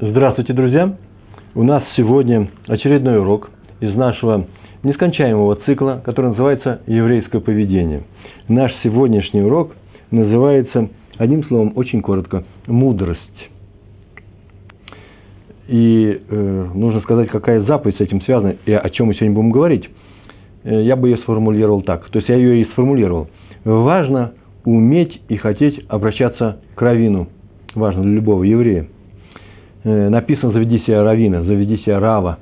Здравствуйте, друзья! У нас сегодня очередной урок из нашего нескончаемого цикла, который называется «Еврейское поведение». Наш сегодняшний урок называется, одним словом, очень коротко, «Мудрость». И э, нужно сказать, какая заповедь с этим связана и о чем мы сегодня будем говорить. Э, я бы ее сформулировал так. То есть я ее и сформулировал. Важно уметь и хотеть обращаться к равину. Важно для любого еврея – написано «заведи себя равина», «заведи себя рава».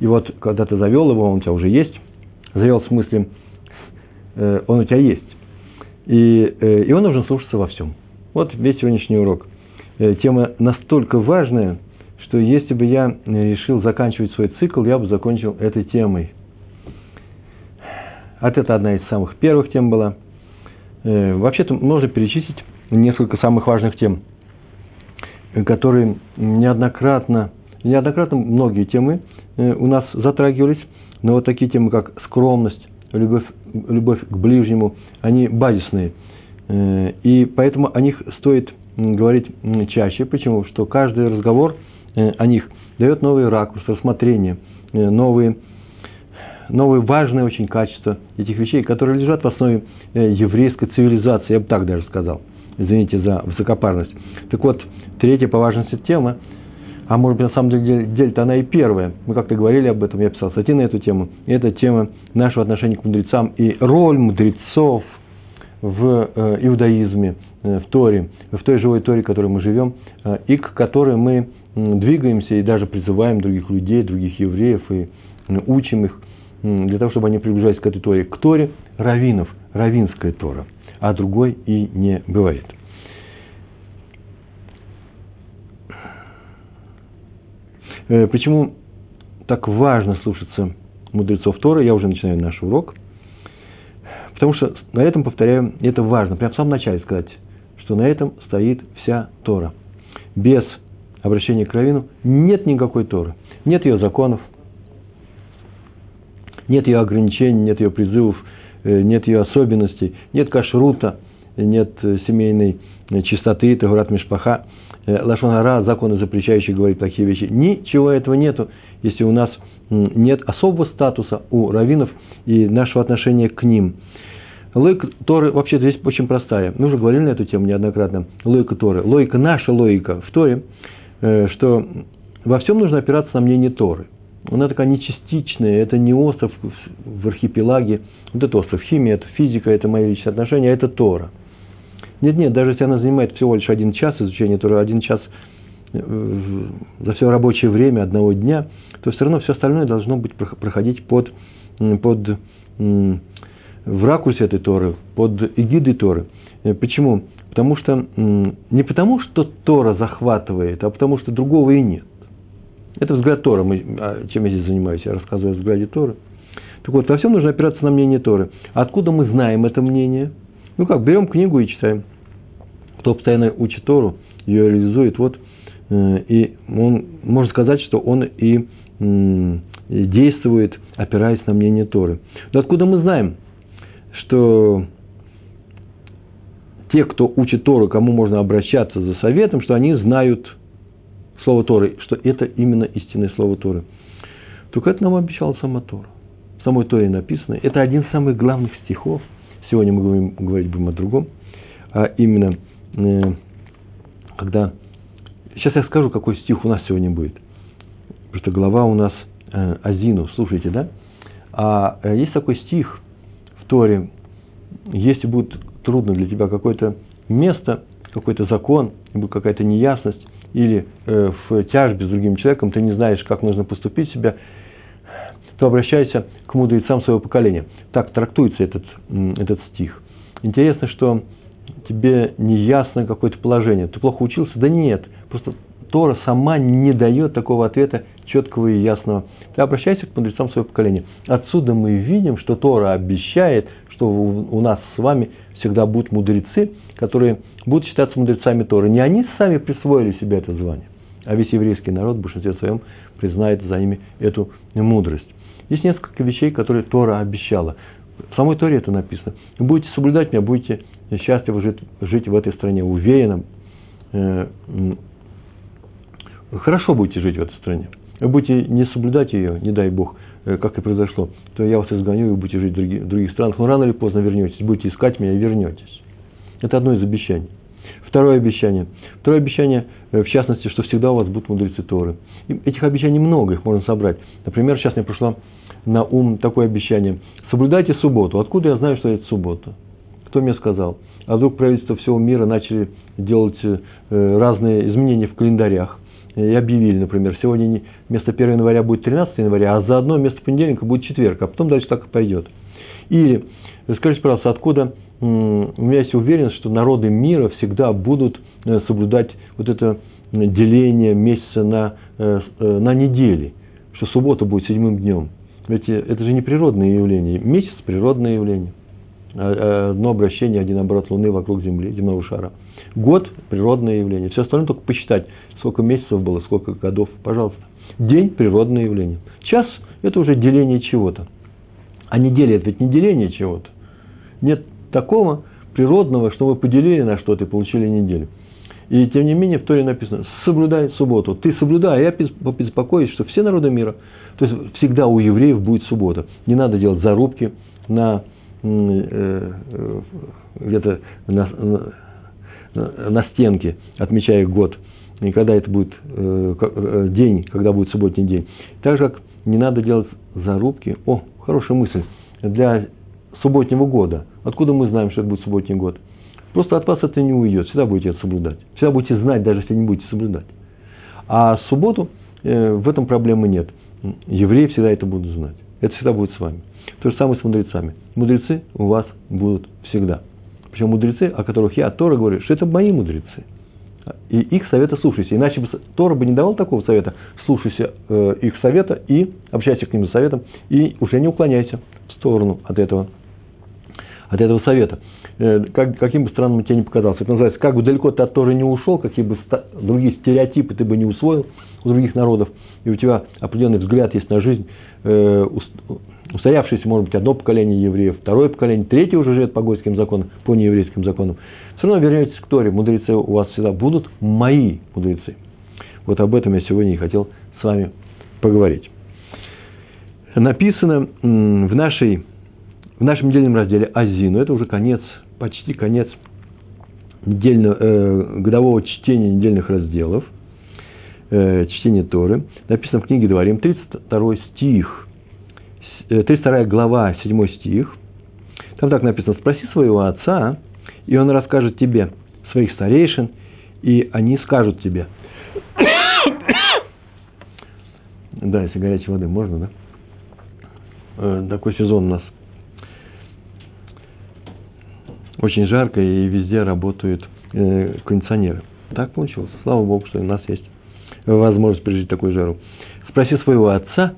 И вот, когда ты завел его, он у тебя уже есть. Завел в смысле, э, он у тебя есть. И, э, и он нужно слушаться во всем. Вот весь сегодняшний урок. Тема настолько важная, что если бы я решил заканчивать свой цикл, я бы закончил этой темой. Вот это одна из самых первых тем была. Вообще-то можно перечислить несколько самых важных тем – которые неоднократно, неоднократно многие темы э, у нас затрагивались, но вот такие темы, как скромность, любовь, любовь к ближнему, они базисные. Э, и поэтому о них стоит говорить чаще. Почему? Что каждый разговор э, о них дает новый ракурс, рассмотрение, новые, новые важные очень качества этих вещей, которые лежат в основе еврейской цивилизации, я бы так даже сказал. Извините за высокопарность. Так вот, третья по важности тема, а может быть, на самом деле, деле-то она и первая. Мы как-то говорили об этом, я писал статьи на эту тему. И это тема нашего отношения к мудрецам и роль мудрецов в э, иудаизме, э, в Торе, в той живой Торе, в которой мы живем, э, и к которой мы двигаемся и даже призываем других людей, других евреев и учим их для того, чтобы они приближались к этой Торе. К Торе раввинов, равинская Тора, а другой и не бывает. Э, почему так важно слушаться мудрецов Тора? Я уже начинаю наш урок. Потому что на этом, повторяю, это важно. Прямо в самом начале сказать, что на этом стоит вся Тора. Без обращения к Равину нет никакой Торы. Нет ее законов, нет ее ограничений, нет ее призывов, э, нет ее особенностей, нет кашрута, нет э, семейной чистоты, тагурат мишпаха – Э, Лашонара, законы, запрещающие говорить такие вещи. Ничего этого нету, если у нас нет особого статуса у раввинов и нашего отношения к ним. Логика Торы вообще здесь очень простая. Мы уже говорили на эту тему неоднократно. Логика Торы. Логика, наша логика в Торе, э, что во всем нужно опираться на мнение Торы. Она такая не частичная, это не остров в архипелаге. Вот это остров химия, это физика, это мои личные отношения, а это Тора – нет, нет, даже если она занимает всего лишь один час изучения Торы, один час э, за все рабочее время одного дня, то все равно все остальное должно быть проходить под, под в ракурсе этой Торы, под эгидой Торы. Э, почему? Потому что не потому, что Тора захватывает, а потому что другого и нет. Это взгляд Тора. Мы, а чем я здесь занимаюсь? Я рассказываю о взгляде Торы. Так вот, во всем нужно опираться на мнение Торы. Откуда мы знаем это мнение? Ну как, берем книгу и читаем. Кто постоянно учит Тору, ее реализует, вот, э, и он может сказать, что он и действует, опираясь на мнение Торы. Но откуда мы знаем, что те, кто учит Тору, кому можно обращаться за советом, что они знают Слово Торы, что это именно истинное Слово Торы. Только это нам обещал сама Тора. В самой Торе написано. Это один из самых главных стихов – Сегодня мы будем говорить будем о другом, а именно, э, когда... Сейчас я скажу, какой стих у нас сегодня будет. Потому что глава у нас э, Азину, слушайте, да? А э, есть такой стих в Торе, если будет трудно для тебя какое-то место, какой-то закон, будет какая-то неясность, или э, в тяжбе с другим человеком, ты не знаешь, как нужно поступить себя, то обращайся к мудрецам своего поколения. Так трактуется этот, этот стих. Интересно, что тебе не ясно какое-то положение. Ты плохо учился? Да нет. Просто Тора сама не дает такого ответа четкого и ясного. Ты обращайся к мудрецам своего поколения. Отсюда мы видим, что Тора обещает, что у нас с вами всегда будут мудрецы, которые будут считаться мудрецами Торы. Не они сами присвоили себе это звание, а весь еврейский народ в большинстве своем признает за ними эту мудрость. Есть несколько вещей, которые Тора обещала. В самой Торе это написано. Будете соблюдать меня, будете счастливы жить, жить в этой стране, уверенно, э, хорошо будете жить в этой стране. Вы будете не соблюдать ее, не дай Бог, э, как и произошло, то я вас изгоню, и будете жить в других, в других странах. Но рано или поздно вернетесь, будете искать меня и вернетесь. Это одно из обещаний. Второе обещание. Второе обещание, э, в частности, что всегда у вас будут мудрецы Торы. И этих обещаний много, их можно собрать. Например, сейчас мне пришло на ум такое обещание. Соблюдайте субботу. Откуда я знаю, что это суббота? Кто мне сказал? А вдруг правительство всего мира начали делать э, разные изменения в календарях и объявили, например, сегодня вместо 1 января будет 13 января, а заодно вместо понедельника будет четверг, а потом дальше так и пойдет. Или, скажите, пожалуйста, откуда у меня есть уверенность, что народы мира всегда будут э, соблюдать вот это деление месяца на, э, на недели, что суббота будет седьмым днем. Ведь это же не природное явление. Месяц – природное явление. А, а одно обращение, один оборот Луны вокруг Земли, земного шара. Год – природное явление. Все остальное только посчитать, сколько месяцев было, сколько годов, пожалуйста. День – природное явление. Час – это уже деление чего-то. А неделя – это ведь не деление чего-то. Нет такого природного, что вы поделили на что-то и получили неделю. И тем не менее в Торе написано, соблюдай субботу. Ты соблюдай, а я побеспокоюсь, что все народы мира, то есть всегда у евреев будет суббота. Не надо делать зарубки на э, э, где-то на, на, на стенке, отмечая год, и когда это будет э, день, когда будет субботний день. Так же, как не надо делать зарубки. О, хорошая мысль. Для субботнего года. Откуда мы знаем, что это будет субботний год? Просто от вас это не уйдет. Всегда будете это соблюдать. Всегда будете знать, даже если не будете соблюдать. А субботу э, в этом проблемы нет. Евреи всегда это будут знать. Это всегда будет с вами. То же самое с мудрецами. Мудрецы у вас будут всегда. Причем мудрецы, о которых я Тора говорю, что это мои мудрецы. И их совета слушайся. Иначе бы Тора бы не давал такого совета. Слушайся э, их совета и общайся к ним за советом. И уже не уклоняйся в сторону от этого, от этого совета. Э, как, каким бы странным тебе не показался. Это называется, как бы далеко ты от Торы не ушел, какие бы другие стереотипы ты бы не усвоил у других народов, и у тебя определенный взгляд есть на жизнь, э, устоявшееся, может быть, одно поколение евреев, второе поколение, третье уже живет по гойским законам, по нееврейским законам. Все равно вернетесь к Торе, мудрецы у вас всегда будут мои мудрецы. Вот об этом я сегодня и хотел с вами поговорить. Написано в, нашей, в нашем недельном разделе Азину, это уже конец почти конец недельного, э, годового чтения недельных разделов, э, чтения Торы. Написано в книге Дворим, 32 стих, э, 32 глава, 7 стих. Там так написано, спроси своего отца, и он расскажет тебе своих старейшин, и они скажут тебе. да, если горячей воды можно, да? Э, такой сезон у нас – очень жарко и везде работают э, кондиционеры. Так получилось. Слава Богу, что у нас есть возможность пережить такую жару. Спроси своего отца,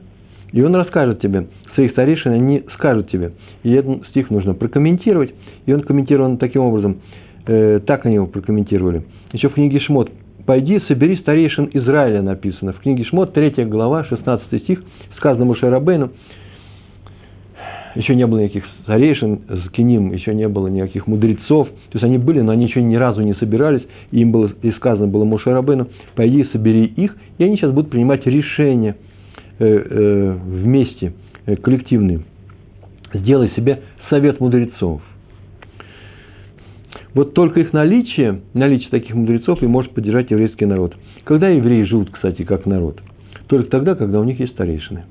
и он расскажет тебе. Своих старейшин они скажут тебе. И этот стих нужно прокомментировать. И он комментирован таким образом. Э, так они его прокомментировали. Еще в книге Шмот. «Пойди, собери старейшин Израиля» написано. В книге Шмот, 3 глава, 16 стих, сказано Мушарабейну – еще не было никаких старейшин, закиним, еще не было никаких мудрецов. То есть они были, но они еще ни разу не собирались. И им было и сказано было Моше Рабейну, пойди собери их, и они сейчас будут принимать решения э, э, вместе, э, коллективные. Сделай себе совет мудрецов. Вот только их наличие, наличие таких мудрецов и может поддержать еврейский народ. Когда евреи живут, кстати, как народ? Только тогда, когда у них есть старейшины.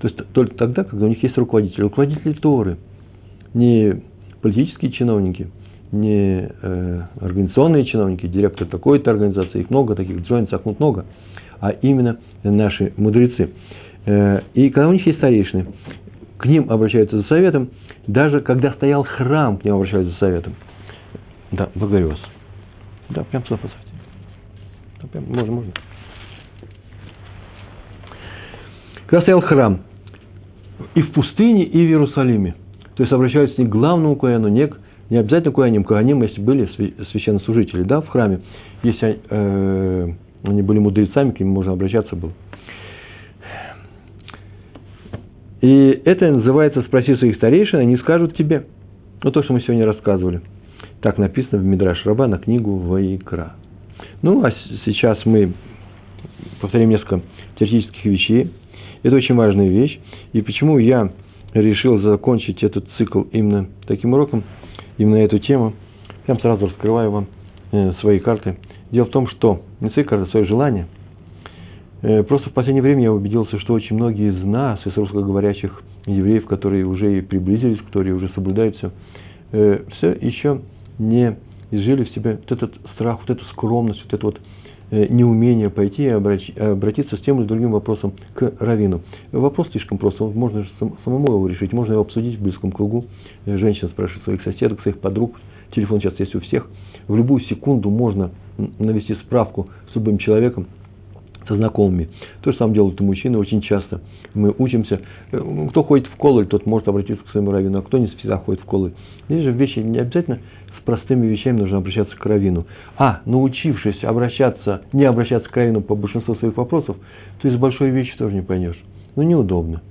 То есть только тогда, когда у них есть руководители. Руководители Торы. Не политические чиновники, не э, организационные чиновники, директор такой-то организации, их много таких, Джойн Сахмут много, а именно наши мудрецы. Э, и когда у них есть старейшины, к ним обращаются за советом, даже когда стоял храм, к ним обращаются за советом. Да, благодарю вас. Да, прям сюда поставьте. Да, прям, можно, можно. Когда стоял храм, и в пустыне, и в Иерусалиме. То есть обращаются не к главному Коэну, не, к, не обязательно Коэним, Коэним, если были священнослужители, да, в храме, если э, они были мудрецами, к ним можно обращаться было. И это называется «спроси своих старейшин, они скажут тебе». Ну, то, что мы сегодня рассказывали. Так написано в Мидраш Раба на книгу Ваикра. Ну, а сейчас мы повторим несколько теоретических вещей. Это очень важная вещь. И почему я решил закончить этот цикл именно таким уроком, именно эту тему, прям сразу раскрываю вам э, свои карты. Дело в том, что не свои карты, а свои желания. Э, просто в последнее время я убедился, что очень многие из нас, из русскоговорящих евреев, которые уже и приблизились, которые уже соблюдают все, э, все еще не изжили в себе вот этот страх, вот эту скромность, вот это вот неумение пойти и обратиться с тем или другим вопросом к равину. Вопрос слишком прост, можно самому его решить, можно его обсудить в близком кругу. Э, женщина спрашивает своих соседок, своих подруг, телефон сейчас есть у всех. В любую секунду можно навести справку с любым человеком, со знакомыми. То же самое делают и мужчины очень часто. Мы учимся. Э, кто ходит в колы, тот может обратиться к своему раввину, а кто не всегда ходит в колы. Здесь же вещи не обязательно простыми вещами нужно обращаться к равину. А, научившись обращаться, не обращаться к равину по большинству своих вопросов, то из большой вещи тоже не поймешь. Ну, неудобно.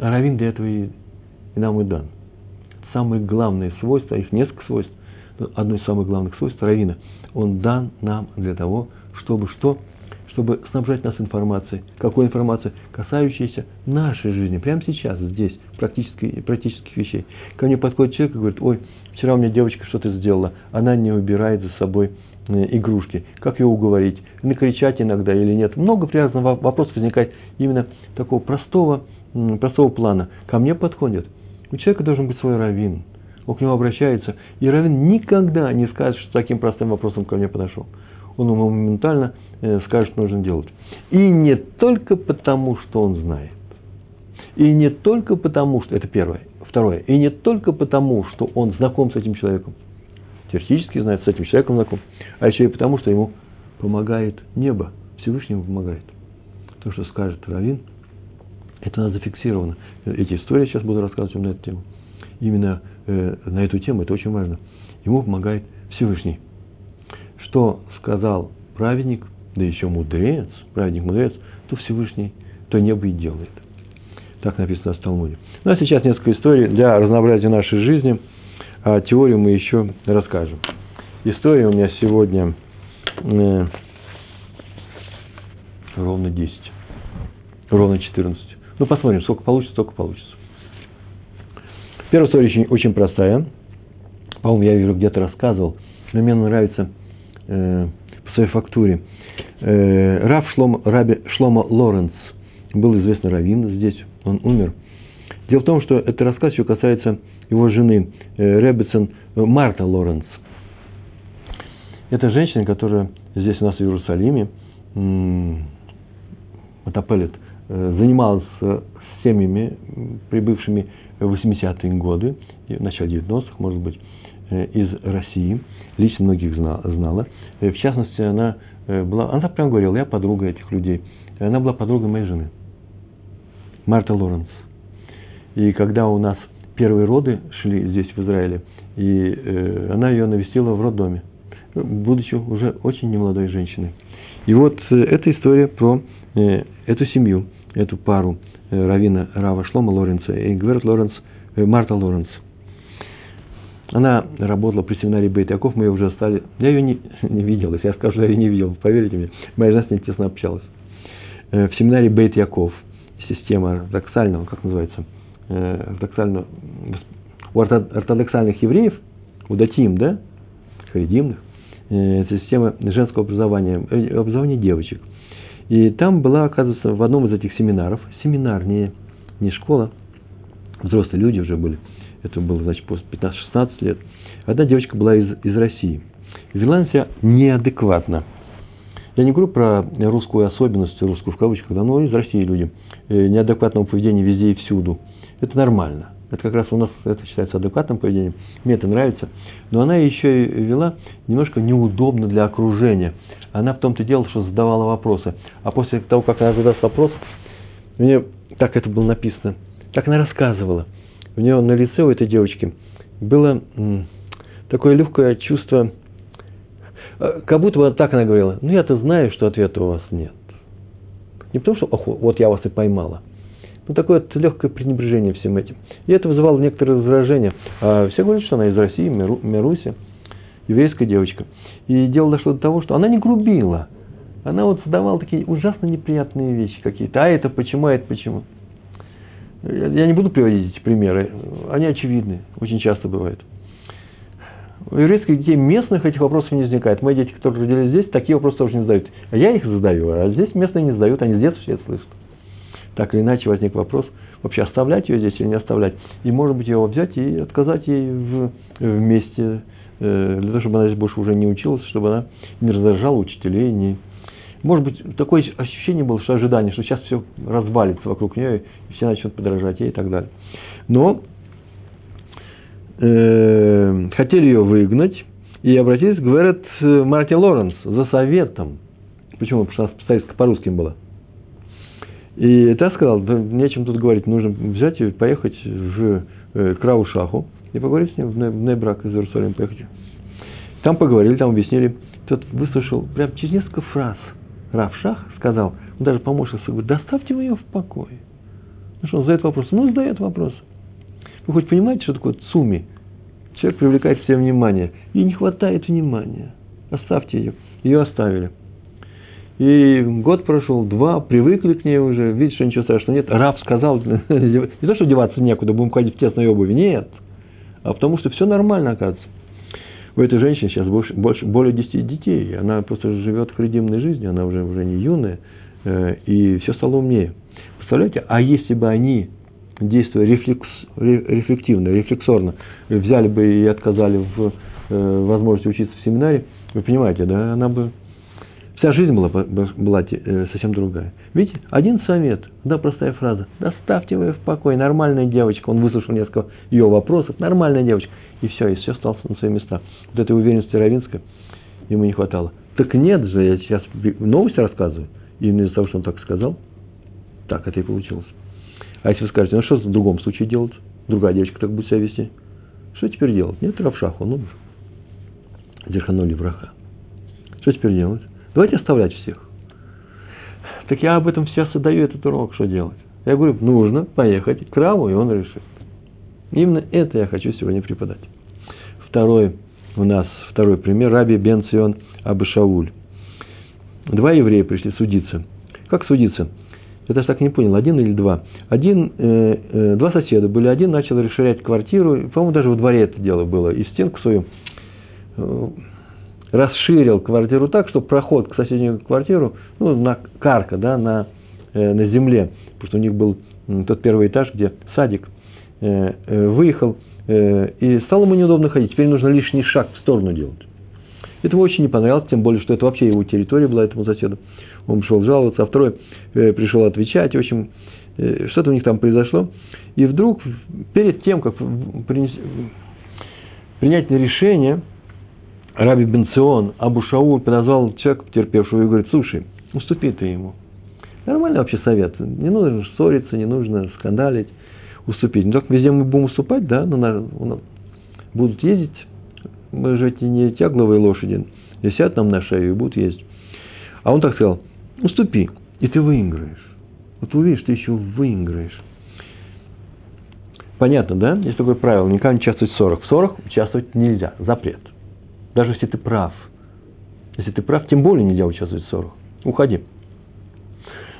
А равин для этого и, и нам и дан. Самые главные свойства, их несколько свойств, одно из самых главных свойств равина, он дан нам для того, чтобы что? Чтобы снабжать нас информацией. Какой информацией? Касающейся нашей жизни. Прямо сейчас, здесь, практических, практических вещей. Ко мне подходит человек и говорит, ой, вчера у меня девочка что-то сделала, она не убирает за собой э, игрушки. Как ее уговорить? Накричать иногда или нет? Много привязанных вопросов возникает именно такого простого, простого плана. Ко мне подходит. У человека должен быть свой раввин. Он к нему обращается. И раввин никогда не скажет, что таким простым вопросом ко мне подошел. Он ему моментально Э, скажет, нужно делать. И не только потому, что он знает. И не только потому, что... Это первое. Второе. И не только потому, что он знаком с этим человеком. Теоретически знает, с этим человеком знаком. А еще и потому, что ему помогает небо. Всевышний ему помогает. То, что скажет Равин, это у нас зафиксировано. Эти истории сейчас буду рассказывать вам на эту тему. Именно э, на эту тему, это очень важно. Ему помогает Всевышний. Что сказал праведник, да еще мудрец, праведник мудрец, то Всевышний то небо и делает. Так написано в Талмуде. Ну а сейчас несколько историй для разнообразия нашей жизни. А теорию мы еще расскажем. История у меня сегодня э, ровно 10. Ровно 14. Ну, посмотрим, сколько получится, сколько получится. Первая история очень, очень простая. По-моему, я ее где-то рассказывал. Но мне нравится э, по своей фактуре. Э, Рав Шлом, Раби Шлома Лоренц был известный раввин здесь, он умер. Дело в том, что этот рассказ еще касается его жены э, э, Марта Лоренц. Это женщина, которая здесь у нас в Иерусалиме, Матапелет, занималась семьями, прибывшими в 80-е годы, в начале 90-х, может быть, из России. Лично многих знала. В частности, она Э, была, она прям говорила, я подруга этих людей. И она была подругой моей жены, Марта Лоренс. И когда у нас первые роды шли здесь, в Израиле, и э, она ее навестила в роддоме, будучи уже очень немолодой женщиной. И вот э, эта история про э, эту семью, эту пару э, Равина Рава Шлома Лоренца и Гверт Лоренц, э, Марта Лоренц – она работала при семинаре Бейт Яков, мы ее уже стали... Я ее не, не видел, если я скажу, что я ее не видел, поверьте мне. Моя жена с ней тесно общалась. Э, в семинаре Бейт Яков, система ортодоксального, как называется, э, ортодоксального, у ортодоксальных евреев, у датим, да, харидимных, э, система женского образования, образования девочек. И там была, оказывается, в одном из этих семинаров, семинар, не, не школа, взрослые люди уже были – это было, значит, после 15-16 лет, одна девочка была из, из России. Вела себя неадекватно. Я не говорю про русскую особенность, русскую в кавычках, да, но из России люди. Э, неадекватного поведения везде и всюду. Это нормально. Это как раз у нас это считается адекватным поведением. Мне это нравится. Но она еще и вела немножко неудобно для окружения. Она в том-то дело, что задавала вопросы. А после того, как она задаст вопрос, мне так это было написано, так она рассказывала – у нее на лице у этой девочки было такое легкое чувство, э, как будто бы так она говорила, ну я-то знаю, что ответа у вас нет. Не потому что, ох, вот я вас и поймала. Ну, такое легкое пренебрежение всем этим. И это вызывало некоторые возражения. А все говорят, что она из России, Миру, Мируси, еврейская девочка. И дело дошло до того, что она не грубила. она вот задавала такие ужасно неприятные вещи какие-то. А это почему, а это почему. Я не буду приводить эти примеры. Они очевидны. Очень часто бывают. У еврейских детей местных этих вопросов не возникает. Мои дети, которые родились здесь, такие вопросы тоже не задают. А я их задаю, а здесь местные не задают, они с детства все это слышат. Так или иначе возник вопрос, вообще оставлять ее здесь или не оставлять. И, может быть, его взять и отказать ей вместе, э, для того, чтобы она здесь больше уже не училась, чтобы она не раздражала учителей, не... Может быть, такое ощущение было, что ожидание, что сейчас все развалится вокруг нее, и все начнут подражать ей и так далее. Но э, хотели ее выгнать, и обратились к Верет э, Марти Лоренс за советом. Почему? Потому что она по-русски была. И та сказал, да нечем тут говорить, нужно взять и поехать в э, Крау Шаху и поговорить с ним в Нейбрак из Иерусалима поехать. Там поговорили, там объяснили. Тот выслушал прям через несколько фраз. Рав Шах сказал, он даже помощник говорит, доставьте ее в покое. Ну что, он задает вопрос? Ну, задает вопрос. Вы хоть понимаете, что такое цуми? Человек привлекает все внимание. Ей не хватает внимания. Оставьте ее. Ее оставили. И год прошел, два, привыкли к ней уже, видишь, что ничего страшного нет. Раб сказал, не то, что деваться некуда, будем ходить в тесной обуви, нет. А потому что все нормально, оказывается. У этой женщины сейчас больше, больше, более 10 детей. Она просто живет хредимной жизнью, она уже, уже не юная, э, и все стало умнее. Представляете, а если бы они действуя рефлекс, рефлективно, рефлексорно, взяли бы и отказали в э, возможности учиться в семинаре, вы понимаете, да, она бы Вся жизнь была, была э, совсем другая. Видите, один совет, да, простая фраза. Доставьте его в покой, нормальная девочка. Он выслушал несколько ее вопросов, нормальная девочка. И все, и все стало на свои места. Вот этой уверенности Равинска ему не хватало. Так нет же, я сейчас новости рассказываю. Именно из-за того, что он так сказал, так это и получилось. А если вы скажете, ну что в другом случае делать? Другая девочка так будет себя вести. Что теперь делать? Нет, Равшах, он умер. Дерханули враха. Что теперь делать? Давайте оставлять всех. Так я об этом сейчас и даю этот урок, что делать. Я говорю, нужно поехать к Раву, и он решит. Именно это я хочу сегодня преподать. Второй у нас, второй пример, Раби Бен Цион Абышауль. Два еврея пришли судиться. Как судиться? Я даже так не понял, один или два. Один, э, э, два соседа были. Один начал расширять квартиру, по-моему, даже во дворе это дело было, и стенку свою э, расширил квартиру так, что проход к соседнюю квартиру, ну, на карка, да, на, э, на земле, потому что у них был тот первый этаж, где садик, э, э, выехал, э, и стало ему неудобно ходить, теперь нужно лишний шаг в сторону делать. Это ему очень не понравилось, тем более, что это вообще его территория была этому соседу. Он пришел жаловаться, а второй э, пришел отвечать, в общем, э, что-то у них там произошло. И вдруг, перед тем, как принять решение, Раби Бенцион, Абу Шауль подозвал человека, потерпевшего, и говорит, слушай, уступи ты ему. Нормальный вообще совет. Не нужно ссориться, не нужно скандалить, уступить. Но только везде мы будем уступать, да, но на, будут ездить. Мы же эти не тягловые лошади. Висят нам на шею и будут ездить. А он так сказал, уступи, и ты выиграешь. Вот увидишь, ты еще выиграешь. Понятно, да? Есть такое правило, никогда не участвовать в ссорах. В ссорах участвовать нельзя, запрет. Даже если ты прав. Если ты прав, тем более нельзя участвовать в ссорах. Уходи.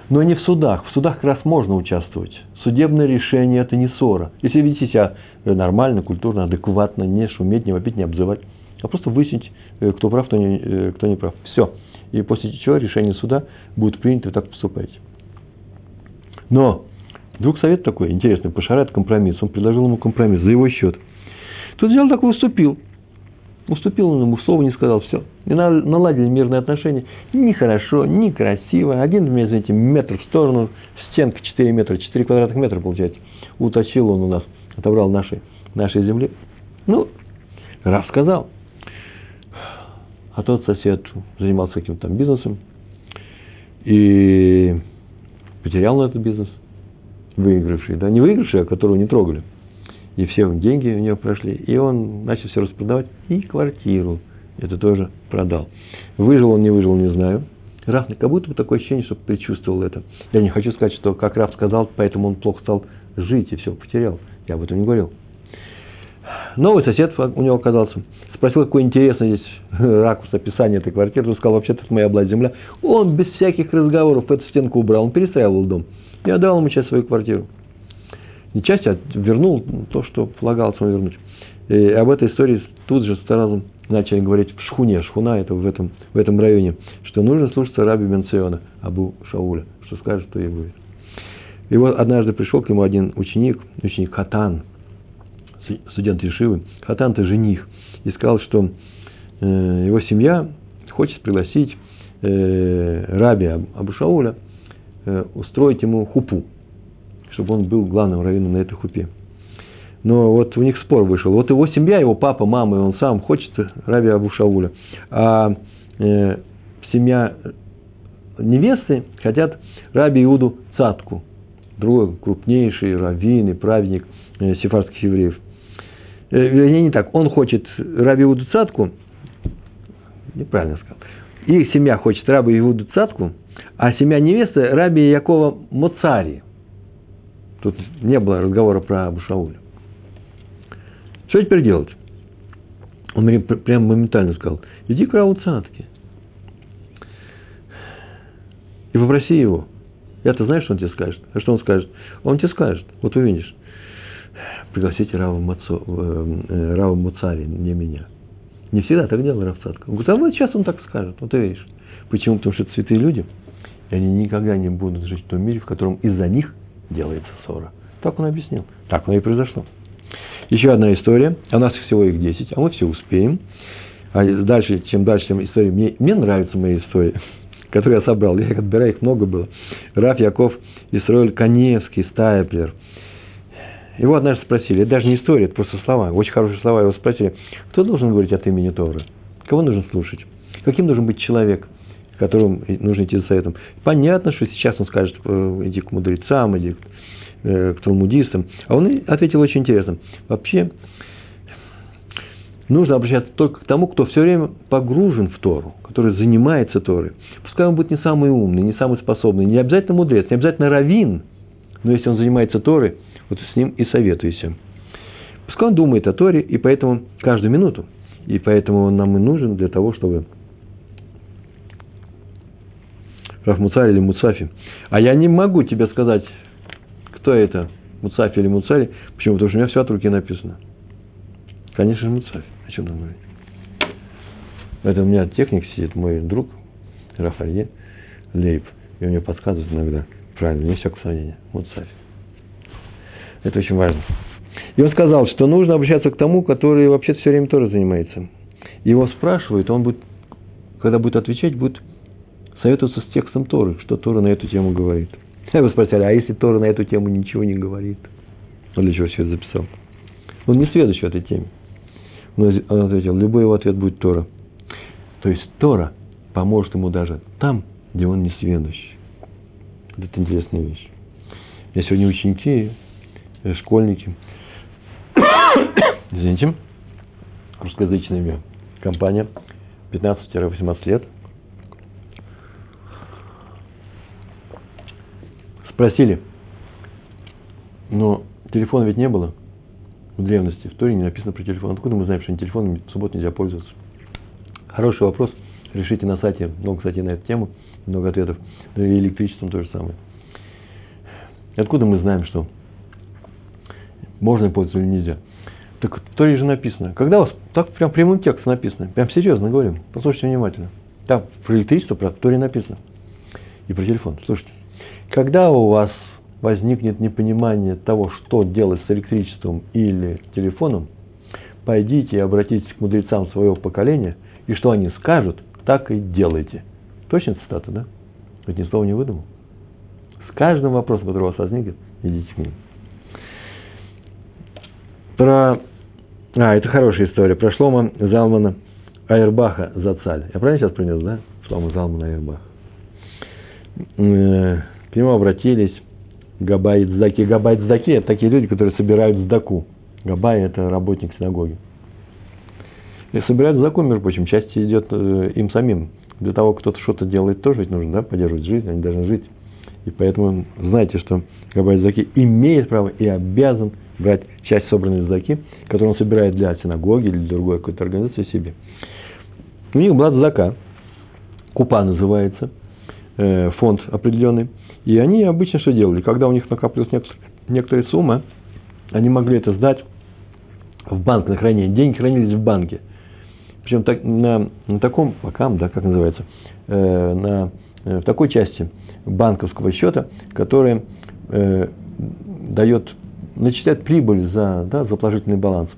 Но не в судах. В судах как раз можно участвовать. Судебное решение – это не ссора. Если ведите себя нормально, культурно, адекватно, не шуметь, не вопить, не обзывать, а просто выяснить, э, кто прав, кто не, э, кто не прав. Все. И после чего решение суда будет принято, вы так поступаете. Но вдруг совет такой интересный, Пашарат компромисс. Он предложил ему компромисс за его счет. Тут взял такой уступил – Уступил он ему, слова не сказал, все. И наладили мирные отношения. Ни хорошо, ни красиво. Один, этим, метр в сторону, стенка 4 метра, 4 квадратных метра получается. Уточил он у нас, отобрал нашей, нашей земли. Ну, раз сказал. А тот сосед занимался каким-то там бизнесом и потерял на этот бизнес выигравший, да, не выигравший, а которого не трогали и все деньги у него прошли, и он начал все распродавать, и квартиру это тоже продал. Выжил он, не выжил, не знаю. Раф, как будто бы такое ощущение, что предчувствовал это. Я не хочу сказать, что как Раф сказал, поэтому он плохо стал жить и все потерял. Я об этом не говорил. Новый сосед у него оказался. Спросил, какой интересный здесь ракурс описания этой квартиры. Он сказал, вообще-то это моя была земля. Он без всяких разговоров эту стенку убрал. Он перестраивал дом. Я дал ему часть свою квартиру. Не часть, а вернул то, что полагалось ему вернуть. И об этой истории тут же сразу начали говорить в Шхуне. Шхуна это в этом, в этом районе. Что нужно слушаться раби Бенциона, Абу Шауля. Что скажет, то и будет. И вот однажды пришел к нему один ученик, ученик Хатан, студент Ешивы. Хатан – это жених. И сказал, что э, его семья хочет пригласить э, раби Абушауля э, устроить ему хупу, чтобы он был главным раввином на этой хупе. Но вот у них спор вышел. Вот его семья, его папа, мама, и он сам хочет раби Абушауля. А э, семья невесты хотят раби Иуду Цатку, другой крупнейший раввин и праведник э, сефардских евреев – Э, вернее, не так, он хочет Раби Иуду Цатку, неправильно сказал, их семья хочет Раби Иуду Цатку, а семья невесты Раби Якова Моцари. Тут не было разговора про Абу Шауля. Что теперь делать? Он мне прямо моментально сказал, иди к Раву Цатке и попроси его. Я-то знаю, что он тебе скажет. А что он скажет? Он тебе скажет. Вот увидишь пригласите Рава, Мацо, э, э, Рава Муцари, не меня. Не всегда так делал Рав Цатка. Он говорит, а вот сейчас он так скажет, вот ты видишь. Почему? Потому что это святые люди, и они никогда не будут жить в том мире, в котором из-за них делается ссора. Так он объяснил. Так оно и произошло. Еще одна история. У нас всего их 10, а мы все успеем. А дальше, чем дальше, тем истории. Мне, мне нравятся мои истории, которые я собрал. Я их отбираю, их много было. Раф Яков Исроэль Коневский, Стайплер – его однажды спросили, это даже не история, это просто слова, очень хорошие слова. Его спросили, кто должен говорить от имени Торы? Кого нужно слушать? Каким должен быть человек, которому нужно идти за советом? Понятно, что сейчас он скажет, э, иди к мудрецам, иди к, э, талмудистам. А он ответил очень интересно. Вообще, нужно обращаться только к тому, кто все время погружен в Тору, который занимается Торой. Пускай он будет не самый умный, не самый способный, не обязательно мудрец, не обязательно раввин, но если он занимается Торой – вот с ним и советуйся. Пускай он думает о Торе, и поэтому каждую минуту. И поэтому он нам и нужен для того, чтобы Раф Муцарь или Муцафи. А я не могу тебе сказать, кто это, Муцафи или Муцари. Почему? Потому что у меня все от руки написано. Конечно же, Муцафи. О чем там говорить? Это у меня техник сидит, мой друг Рафалье Лейб. И он мне подсказывает иногда. Правильно, не всякого сомнения. Муцафи. Это очень важно. И он сказал, что нужно обращаться к тому, который вообще все время тоже занимается. Его спрашивают, он будет, когда будет отвечать, будет советоваться с текстом Торы, что Тора на эту тему говорит. Я его спросили, а если Тора на эту тему ничего не говорит? Он для чего все это записал? Он не следующий в этой теме. Он ответил, любой его ответ будет Тора. То есть Тора поможет ему даже там, где он не сведущий. Это интересная вещь. Я сегодня ученики Э, школьники, извините, русскоязычная компания, 15-18 лет, спросили, но телефона ведь не было в древности, в Торе не написано про телефон. Откуда мы знаем, что телефоном в субботу нельзя пользоваться? Хороший вопрос. Решите на сайте, много статей на эту тему, много ответов. И электричеством то же самое. Откуда мы знаем, что можно пользоваться или нельзя. Так в Торе же написано. Когда у вас, так прям прямым текстом написано, прям серьезно говорим, послушайте внимательно. Там про электричество, про Торе написано. И про телефон. Слушайте, когда у вас возникнет непонимание того, что делать с электричеством или телефоном, пойдите и обратитесь к мудрецам своего поколения, и что они скажут, так и делайте. Точно цитата, да? Хоть ни слова не выдумал. С каждым вопросом, который у вас возникнет, идите к ним. Про... А, это хорошая история. Про Шлома Залмана Айрбаха Зацаль. Я правильно сейчас принес, да? Шлома Залмана Айрбаха. К нему обратились Габай Здаки. Габай Здаки – это такие люди, которые собирают сдаку. Габай – это работник синагоги. И собирают сдаку, между прочим, часть идет э, им самим. Для того, кто-то что-то делает, тоже ведь нужно, да, поддерживать жизнь, они должны жить. И поэтому знаете, что Габай Заки имеет право и обязан брать часть собранной заки, которую он собирает для синагоги или другой какой-то организации себе. У них была зака, купа называется, э, фонд определенный. И они обычно что делали? Когда у них накапливалась некоторая сумма, они могли это сдать в банк на хранение. Деньги хранились в банке. Причем так, на, на таком, покам, да, как называется, э, на, э, в такой части банковского счета, который э, дает, начисляет прибыль за, да, за положительный баланс.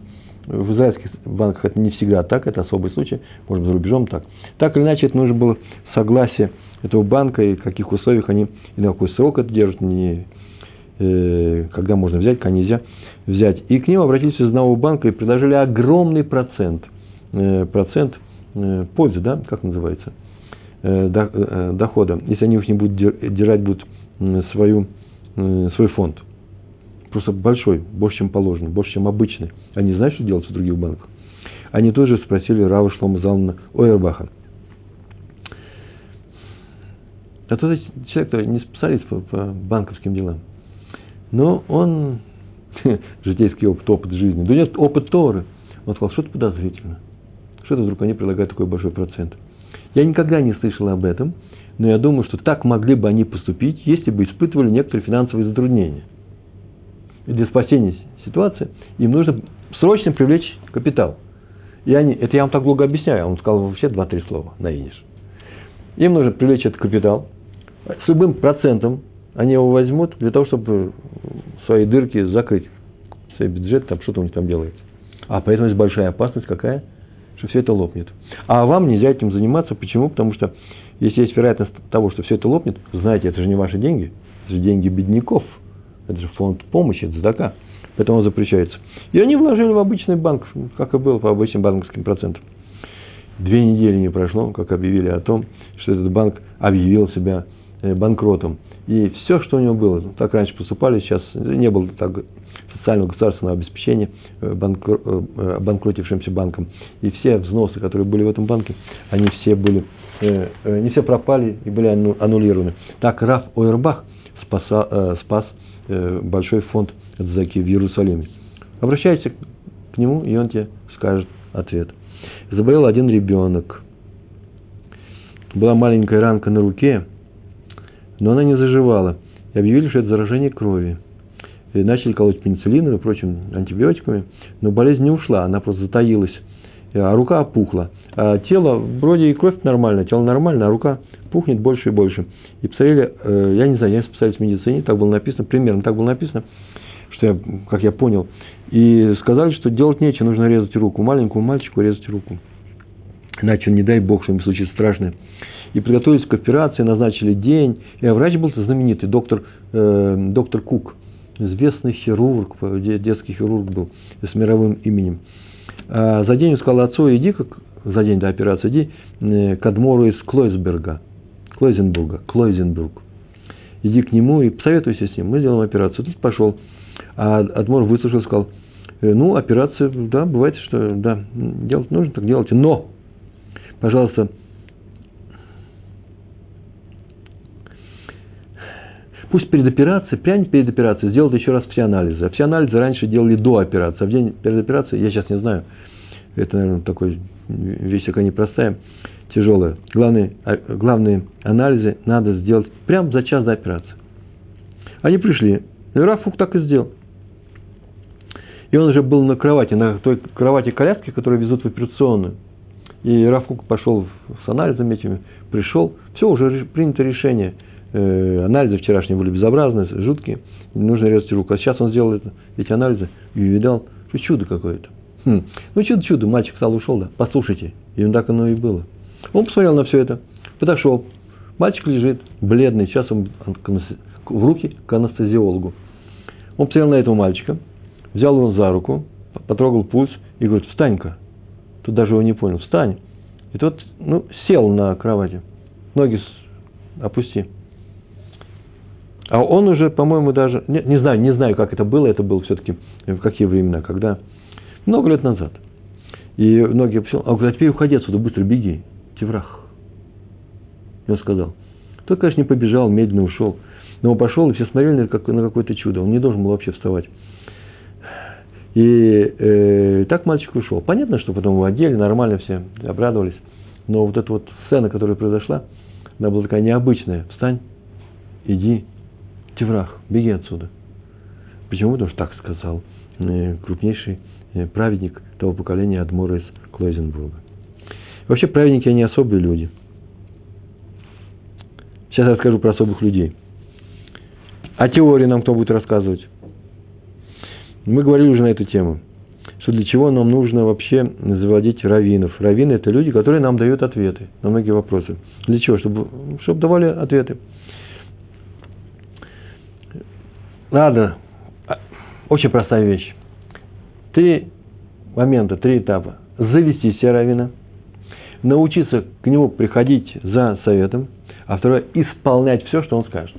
В израильских банках это не всегда так, это особый случай, может быть, за рубежом так. Так или иначе, это нужно было согласие этого банка и в каких условиях они, и на какой срок это держат, не, э, когда можно взять, когда нельзя взять. И к ним обратились из одного банка и предложили огромный процент, э, процент э, пользы, да, как называется, э, до, э, дохода, если они их не будут держать будут свою, э, свой фонд. Просто большой, больше, чем положено, больше, чем обычный. Они знают, что делать в других банках. Они тоже спросили Рава Шлома Залмана Ойербаха. А то человек, который не специалист по, по банковским делам. Но он, житейский опыт, опыт жизни, да нет, опыт Торы. Он сказал, что-то подозрительно. Что-то вдруг они предлагают такой большой процент. Я никогда не слышал об этом, но я думаю, что так могли бы они поступить, если бы испытывали некоторые финансовые затруднения. И для спасения ситуации им нужно срочно привлечь капитал. И они, это я вам так долго объясняю, он сказал вообще два-три слова на идиш. Им нужно привлечь этот капитал, с любым процентом они его возьмут для того, чтобы свои дырки закрыть, свой бюджет, там что-то у них там делается. А поэтому есть большая опасность какая? Что все это лопнет. А вам нельзя этим заниматься. Почему? Потому что если есть вероятность того, что все это лопнет, знаете, это же не ваши деньги, это же деньги бедняков. Это же фонд помощи, это задака. Поэтому он запрещается. И они вложили в обычный банк, как и было по обычным банковским процентам. Две недели не прошло, как объявили о том, что этот банк объявил себя банкротом. И все, что у него было, так раньше поступали, сейчас не было так социального государственного обеспечения э, э, банкротившимся банком. И все взносы, которые были в этом банке, они все были, не все пропали и были аннулированы. Так Раф Ойербах спаса, спас большой фонд Заки в Иерусалиме. Обращайся к нему, и он тебе скажет ответ. Заболел один ребенок. Была маленькая ранка на руке, но она не заживала. И объявили, что это заражение крови. И начали колоть пенициллином и прочим антибиотиками, но болезнь не ушла, она просто затаилась, а рука опухла. А тело, вроде и кровь нормальная, тело нормальное, а рука пухнет больше и больше. И посмотрели, э, я не знаю, я специалист в медицине, так было написано, примерно так было написано, что я, как я понял. И сказали, что делать нечего, нужно резать руку. Маленькому мальчику резать руку. Иначе, не дай бог, что-нибудь случится страшное и приготовились к операции, назначили день. И врач был знаменитый, доктор, э, доктор Кук, известный хирург, детский хирург был с мировым именем. А за день он сказал отцу, иди, как за день до операции, иди э, к Адмору из Клойсберга, Клойзенбурга, Клойзенбург. Иди к нему и посоветуйся с ним, мы сделаем операцию. Тут пошел, а Адмор выслушал сказал, «Э, ну, операция, да, бывает, что, да, делать нужно, так делайте, но, пожалуйста, Пусть перед операцией, прямо перед операцией сделают еще раз все анализы. А все анализы раньше делали до операции. А в день перед операцией, я сейчас не знаю, это, наверное, такой вещь такая непростая, тяжелая. Главные, а, главные анализы надо сделать прямо за час до операции. Они пришли. И Рафук так и сделал. И он уже был на кровати, на той кровати коляски, которую везут в операционную. И Рафук пошел с анализами этими, пришел. Все, уже принято решение – э, анализы вчерашние были безобразные, жуткие, нужно резать руку. А сейчас он сделал это, эти анализы и видал, что чудо какое-то. Хм. Ну, чудо-чудо, мальчик стал ушел, да, послушайте. И так оно и было. Он посмотрел на все это, подошел. Мальчик лежит, бледный, сейчас он в руки к анестезиологу. Он посмотрел на этого мальчика, взял его за руку, потрогал пульс и говорит, встань-ка. Тут даже его не понял, встань. И тот, ну, сел на кровати. Ноги опусти. А он уже, по-моему, даже, не, не знаю, не знаю, как это было, это было все-таки в какие времена, когда, много лет назад. И многие писали, а говорят, теперь уходи отсюда, быстро беги, Теврах. И он сказал. Тот, конечно, не побежал, медленно ушел. Но он пошел, и все смотрели на, как, на какое-то чудо. Он не должен был вообще вставать. И э, так мальчик ушел. Понятно, что потом его одели, нормально все, обрадовались. Но вот эта вот сцена, которая произошла, она была такая необычная. Встань, иди, Теврах, беги отсюда. Почему? Потому что так сказал э, крупнейший э, праведник того поколения Адмора из Клойзенбурга. Вообще праведники, они особые люди. Сейчас я расскажу про особых людей. А теории нам кто будет рассказывать? Мы говорили уже на эту тему, что для чего нам нужно вообще заводить раввинов. Раввины – это люди, которые нам дают ответы на многие вопросы. Для чего? Чтобы, чтобы давали ответы. Надо. Очень простая вещь. Три момента, три этапа. Завести себе раввина, научиться к нему приходить за советом, а второе – исполнять все, что он скажет.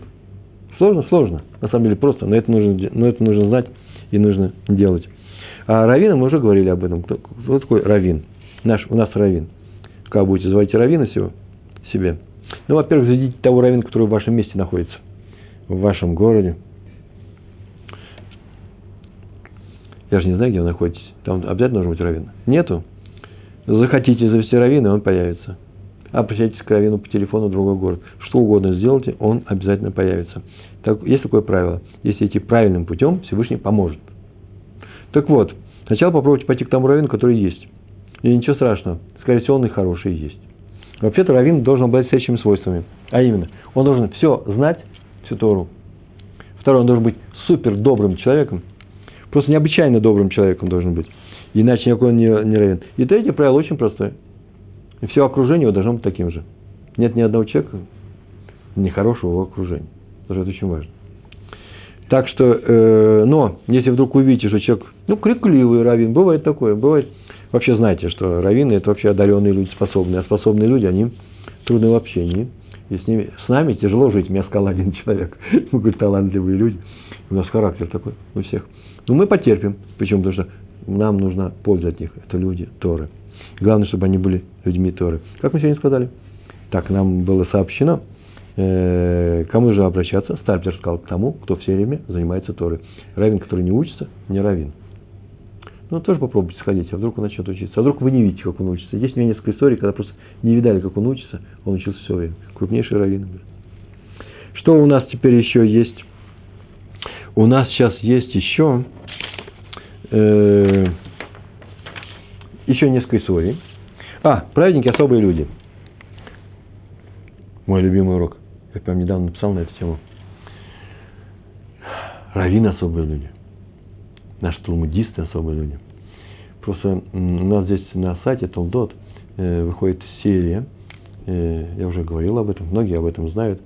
Сложно? Сложно. На самом деле просто, но это нужно, но это нужно знать и нужно делать. А раввина мы уже говорили об этом. Кто, кто такой раввин? Наш, у нас раввин. Как будете звать раввина всего себе? Ну, во-первых, заведите того раввина, который в вашем месте находится, в вашем городе. Я же не знаю, где вы находитесь. Там обязательно должен быть раввин. Нету? Захотите завести раввина, и он появится. Обращайтесь к раввину по телефону в другой город. Что угодно сделайте, он обязательно появится. Так, есть такое правило. Если идти правильным путем, Всевышний поможет. Так вот, сначала попробуйте пойти к тому раввину, который есть. И ничего страшного. Скорее всего, он и хороший есть. Вообще-то раввин должен обладать следующими свойствами. А именно, он должен все знать, всю Тору. Второе, он должен быть супер добрым человеком. Просто необычайно добрым человеком должен быть. Иначе никакой он не, не равен. И третье правило очень простое. И все окружение его должно быть таким же. Нет ни одного человека нехорошего в окружении. Тоже это очень важно. Так что, э, но, если вдруг увидите, что человек, ну, крикливый раввин, бывает такое, бывает. Вообще знаете, что раввины – это вообще одаренные люди, способные. А способные люди, они трудны в общении. И с, ними, с нами тяжело жить. Меня сказал один человек. Мы, говорит, талантливые люди. У нас характер такой у всех. Но мы потерпим. Почему? Потому что нам нужна польза от них. Это люди, Торы. Главное, чтобы они были людьми Торы. Как мы сегодня сказали? Так нам было сообщено – Э, кому же обращаться? Стальпер сказал к тому, кто все время занимается Торой. Равин, который не учится, не равин. Ну, тоже попробуйте сходить, а вдруг он начнет учиться. А вдруг вы не видите, как он учится. Есть у меня несколько историй, когда просто не видали, как он учится, он учился все время. Крупнейший раввин. Что у нас теперь еще есть? У нас сейчас есть еще, э, еще несколько историй. А, праведники особые люди. Мой любимый урок. Я прям недавно написал на эту тему. Раввины особые люди. Наши талмудисты особые люди. Просто у нас здесь на сайте Толдот э, выходит серия, э, я уже говорил об этом, многие об этом знают,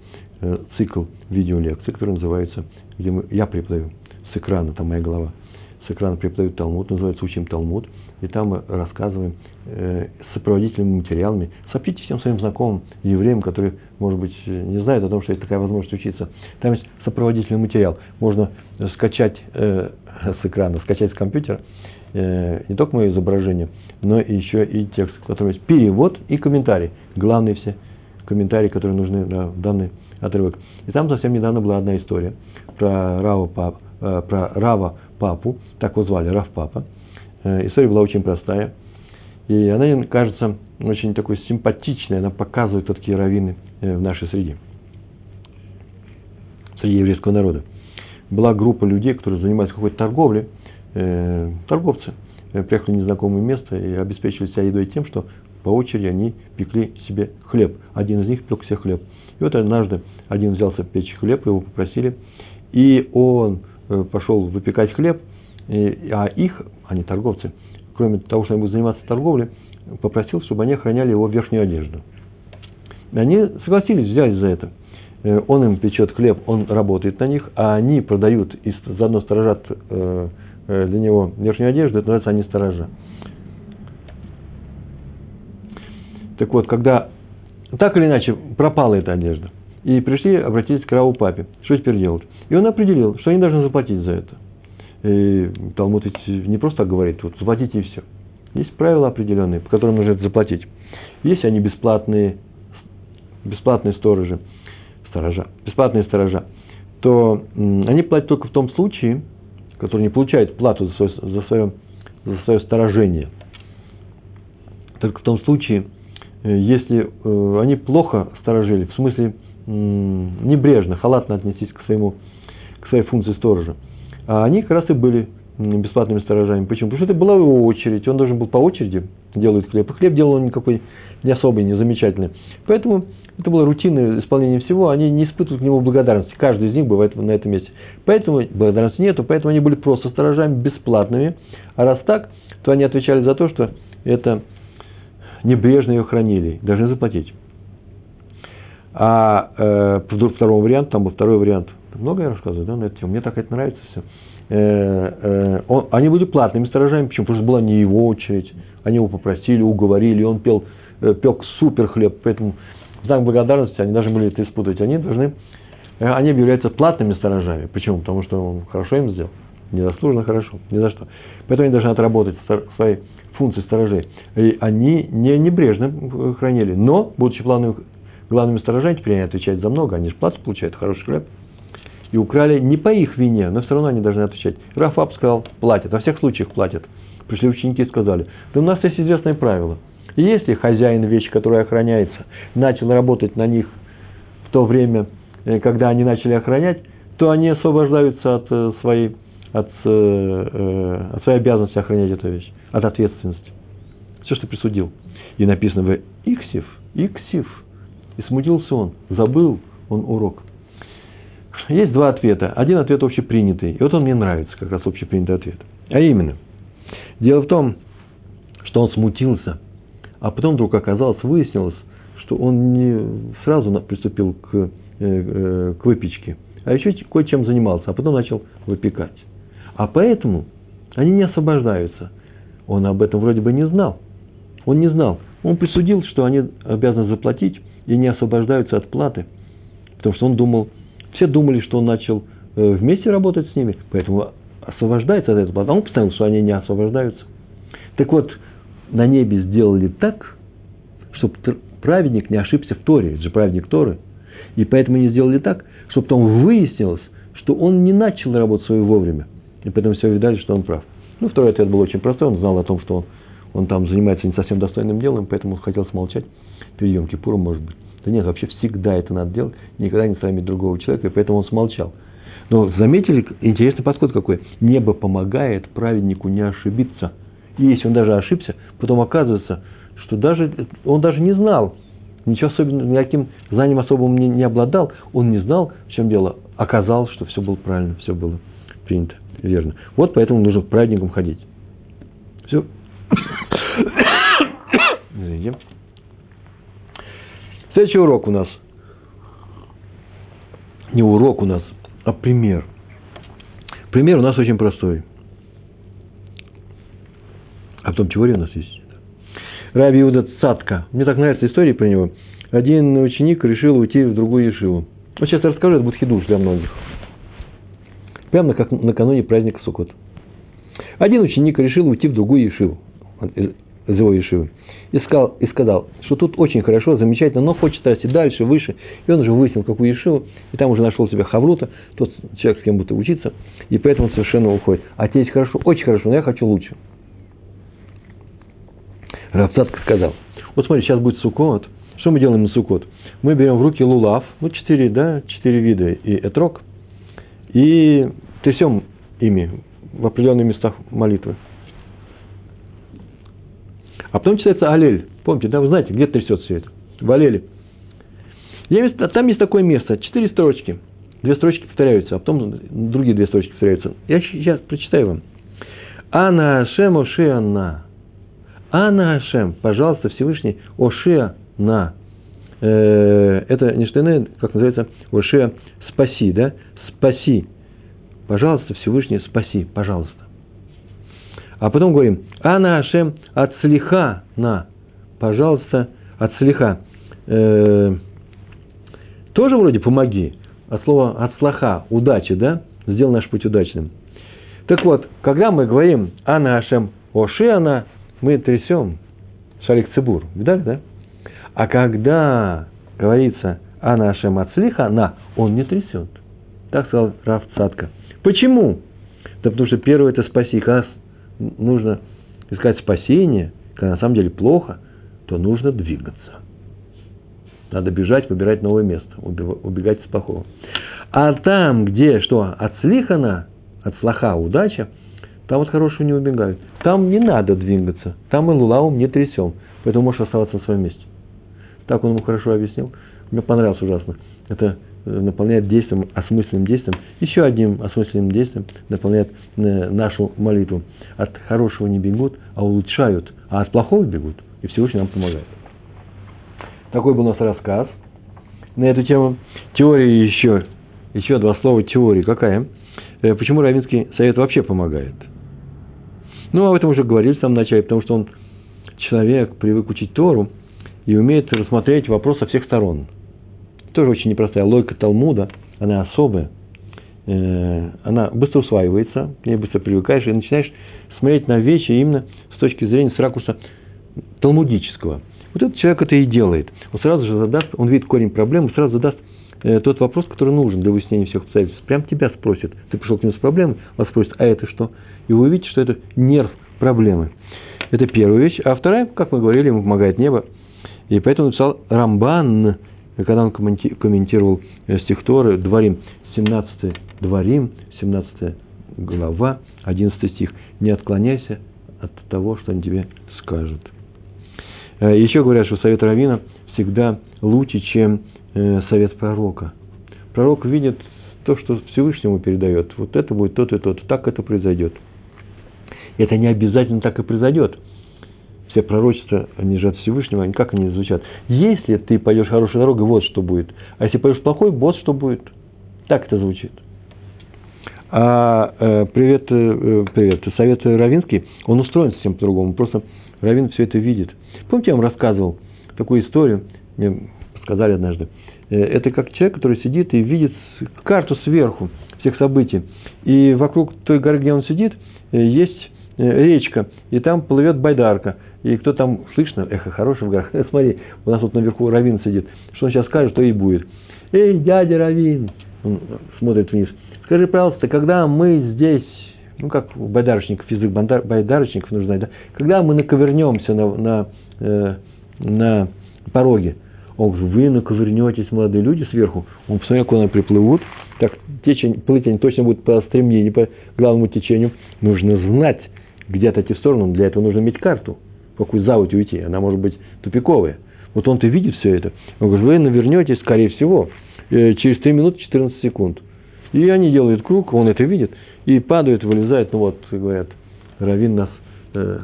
цикл видеолекций, который называется, где мы, я преподаю с экрана, там моя голова, с экрана преподаю Талмуд, называется «Учим Талмуд», и там мы рассказываем э, сопроводительными материалами. Сообщите всем своим знакомым, евреям, которые, может быть, не знают о том, что есть такая возможность учиться. Там есть сопроводительный материал. Можно скачать э, с экрана, скачать с компьютера э, не только мое изображение, но еще и текст, в котором есть перевод и комментарий. Главные все комментарии, которые нужны на данный отрывок. И там совсем недавно была одна история про Рава, пап, э, про Рава Папу, так его звали, Рав Папа, Э, история была очень простая. И она, кажется, очень такой симпатичной. Она показывает, такие раввины э, в нашей среде. Среди еврейского народа. Была группа людей, которые занимались какой-то торговлей. Э, торговцы. Приехали в незнакомое место и обеспечивали себя едой тем, что по очереди они пекли себе хлеб. Один из них пек себе хлеб. И вот однажды один взялся печь хлеб, его попросили, и он пошел выпекать хлеб – и, а их, они торговцы, кроме того, что они будут заниматься торговлей, попросил, чтобы они охраняли его верхнюю одежду. И они согласились, взялись за это. Э, он им печет хлеб, он работает на них, а они продают и заодно сторожат э, э, для него верхнюю одежду, это называется они сторожа. Так вот, когда так или иначе пропала эта одежда, и пришли, обратились к Раву папе, что теперь делать? И он определил, что они должны заплатить за это. И Талмуд не просто так говорит, вот заплатите и все. Есть правила определенные, по которым нужно это заплатить. Есть они бесплатные, бесплатные сторожи, сторожа, бесплатные сторожа. что они платят только в том случае, который не получает плату за свое, за свое, за свое сторожение. Только в том случае, если э, они плохо сторожили, в смысле небрежно, халатно отнеслись к, своему, к своей функции сторожа, а они как раз и были бесплатными сторожами. Почему? Потому что это была его очередь, он должен был по очереди делать хлеб. И хлеб делал он никакой не особый, не замечательный. Поэтому это было рутинное исполнение всего, они не испытывают к нему благодарности. Каждый из них бывает на этом месте. Поэтому благодарности нету, поэтому они были просто сторожами, бесплатными. А раз так, то они отвечали за то, что это небрежно ее хранили, должны заплатить. А э, второй вариант, там был второй вариант. Много я рассказываю, да, на эту тему. Мне так это нравится все. Э, э, он, они были платными сторожами, почему? Потому что была не его очередь. Они его попросили, уговорили, он пел, э, пек супер хлеб, поэтому в знак благодарности они должны были это испытывать. Они должны, э, они являются платными сторожами. Почему? Потому что он хорошо им сделал. Незаслуженно хорошо, ни за что. Поэтому они должны отработать свои функции сторожей. И они не небрежно хранили, но, будучи главными, главными сторожами, теперь они отвечают за много, они же плату получают, хороший хлеб. И украли не по их вине, но все равно они должны отвечать. Рафаб сказал, платят, во всех случаях платят. Пришли ученики и сказали, да у нас есть известное правило – если хозяин вещи, которая охраняется, начал работать на них в то время, э, когда они начали охранять, то они освобождаются от э, своей, от, э, от своей обязанности охранять эту вещь, от ответственности. Все, что присудил. И написано в Иксив, Иксив. И смутился он, забыл он урок. Есть два ответа. Один ответ общепринятый. И вот он мне нравится, как раз общепринятый ответ. А именно, дело в том, что он смутился – а потом вдруг оказалось, выяснилось, что он не сразу приступил к, э, э, к выпечке, а еще кое-чем занимался, а потом начал выпекать. А поэтому они не освобождаются. Он об этом вроде бы не знал. Он не знал. Он присудил, что они обязаны заплатить и не освобождаются от платы. Потому что он думал, все думали, что он начал э, вместе работать с ними, поэтому освобождается от этого. А он постановил, что они не освобождаются. Так вот, на небе сделали так, чтобы праведник не ошибся в Торе, это же праведник Торы. И поэтому они сделали так, чтобы потом выяснилось, что он не начал работу свою вовремя. И поэтому все видали, что он прав. Ну, второй ответ был очень простой. Он знал о том, что он, он там занимается не совсем достойным делом, поэтому хотел смолчать перед Йом Кипуром, может быть. Да нет, вообще всегда это надо делать, никогда не срамить другого человека, и поэтому он смолчал. Но заметили, интересный подход какой. Небо помогает праведнику не ошибиться – и если он даже ошибся, потом оказывается, что даже, он даже не знал, ничего особенного, никаким знанием особым не, не обладал, он не знал, в чем дело. Оказалось, что все было правильно, все было принято, верно. Вот поэтому нужно к праздникам ходить. Все. Извините. Следующий урок у нас. Не урок у нас, а пример. Пример у нас очень простой. А потом теория у нас есть. Раби Иуда Цатка. Мне так нравится история про него. Один ученик решил уйти в другую Ешиву. Вот сейчас я расскажу, это будет хидуш для многих. Прямо как накануне праздника Суккот. Один ученик решил уйти в другую Ешиву, из его Ешивы. И сказал, и сказал, что тут очень хорошо, замечательно, но хочет расти дальше, выше. И он уже выяснил, какую Ешиву, и там уже нашел себе Хаврута, тот человек, с кем будет учиться, и поэтому совершенно уходит. А здесь хорошо, очень хорошо, но я хочу лучше. Равцатка сказал, вот смотри, сейчас будет сукот. Что мы делаем на сукот? Мы берем в руки лулав, ну, четыре, да, четыре вида и этрок, и трясем ими в определенных местах молитвы. А потом читается алель. Помните, да, вы знаете, где трясет все это? В алеле. Есть, там есть такое место, четыре строчки. Две строчки повторяются, а потом другие две строчки повторяются. Я сейчас прочитаю вам. Ана Шемо Шианна. Ана Ашем, пожалуйста, Всевышний, Ошеа на. Э, это не что иное, как называется, Ошеа спаси, да? Спаси. Пожалуйста, Всевышний, спаси, пожалуйста. А потом говорим, Ана Ашем от слиха на. Пожалуйста, от слиха. Э, тоже вроде помоги. От слова от слаха, удачи, да? Сделай наш путь удачным. Так вот, когда мы говорим Ана Ашем Ошеана, мы трясем шарик цибур. Видали, да? А когда говорится о нашем отслиха, на, он не трясет. Так сказал Раф Цатка. Почему? Да потому что первое – это спаси. Когда нужно искать спасение, когда на самом деле плохо, то нужно двигаться. Надо бежать, выбирать новое место, убегать с плохого. А там, где что, отслихана, от слаха удача, там вот хорошего не убегают. Там не надо двигаться, там мы лулаум не трясем, поэтому можешь оставаться на своем месте. Так он ему хорошо объяснил. Мне понравилось ужасно. Это наполняет действием, осмысленным действием, еще одним осмысленным действием наполняет э, нашу молитву. От хорошего не бегут, а улучшают, а от плохого бегут, и Всевышний нам помогает. Такой был у нас рассказ на эту тему. Теория еще, еще два слова теории. Какая? Э, почему Равинский совет вообще помогает? Ну, об этом уже говорили в самом начале, потому что он человек, привык учить Тору и умеет рассмотреть вопрос со всех сторон. Тоже очень непростая логика Талмуда, она особая. Э, она быстро усваивается, к ней быстро привыкаешь и начинаешь смотреть на вещи именно с точки зрения, с ракурса талмудического. Вот этот человек это и делает. Он сразу же задаст, он видит корень проблемы, сразу задаст э, тот вопрос, который нужен для выяснения всех обстоятельств. Прям тебя спросит. Ты пришел к нему с проблемой, вас спросит, а это что? И вы увидите, что это нерв проблемы. Это первая вещь. А вторая, как мы говорили, ему помогает небо. И поэтому написал Рамбан, когда он комментировал э, стих Торы, Дворим, 17 Дворим, 17 глава, 11 стих. Не отклоняйся от того, что он тебе скажет. Э, Еще говорят, что совет Равина всегда лучше, чем э, совет пророка. Пророк видит то, что Всевышнему передает. Вот это будет то-то и то-то. Так это произойдет. Это не обязательно так и произойдет. Все пророчества, они же от Всевышнего, они как они звучат? Если ты пойдешь хорошей дорогой, вот что будет. А если пойдешь плохой, вот что будет. Так это звучит. А э, привет, э, привет, совет Равинский, он устроен совсем по-другому. Просто Равин все это видит. Помните, я вам рассказывал такую историю, мне сказали однажды. Э, это как человек, который сидит и видит карту сверху всех событий. И вокруг той горы, где он сидит, э, есть речка, и там плывет байдарка. И кто там, слышно, эхо хорошее в горах, смотри, у нас вот наверху Равин сидит, что он сейчас скажет, то и будет. Эй, дядя Равин, он смотрит вниз, скажи, пожалуйста, когда мы здесь, ну, как у байдарочников, язык байдарочников нужно, да, когда мы наковырнемся на, на э, на пороге. Он говорит, вы наковырнетесь, молодые люди, сверху. Он посмотрел, куда они приплывут. Так, течень, плыть они точно будут по стремнее, не по главному течению. Нужно знать, где отойти в сторону. Для этого нужно иметь карту. В какую заводь уйти. Она может быть тупиковая. Вот он-то видит все это. Он говорит, вы навернетесь, скорее всего, э, через 3 минуты 14 секунд. И они делают круг, он это видит, и падают, вылезают, ну вот, говорят, Равин нас э,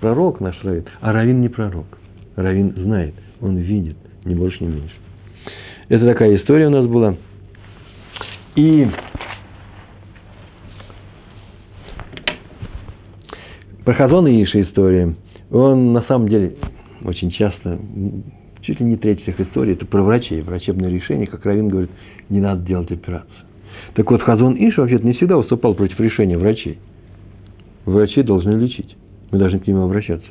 пророк наш Равин, а Равин не пророк. Равин знает, он видит, ни больше, ни меньше. Это такая история у нас была. И про Хазон и Иша история, он на самом деле очень часто, чуть ли не треть всех историй, это про врачей, врачебное решение, как Равин говорит, не надо делать операцию. Так вот, Хазон Иша вообще-то не всегда выступал против решения врачей. Врачи должны лечить. Мы должны к нему обращаться.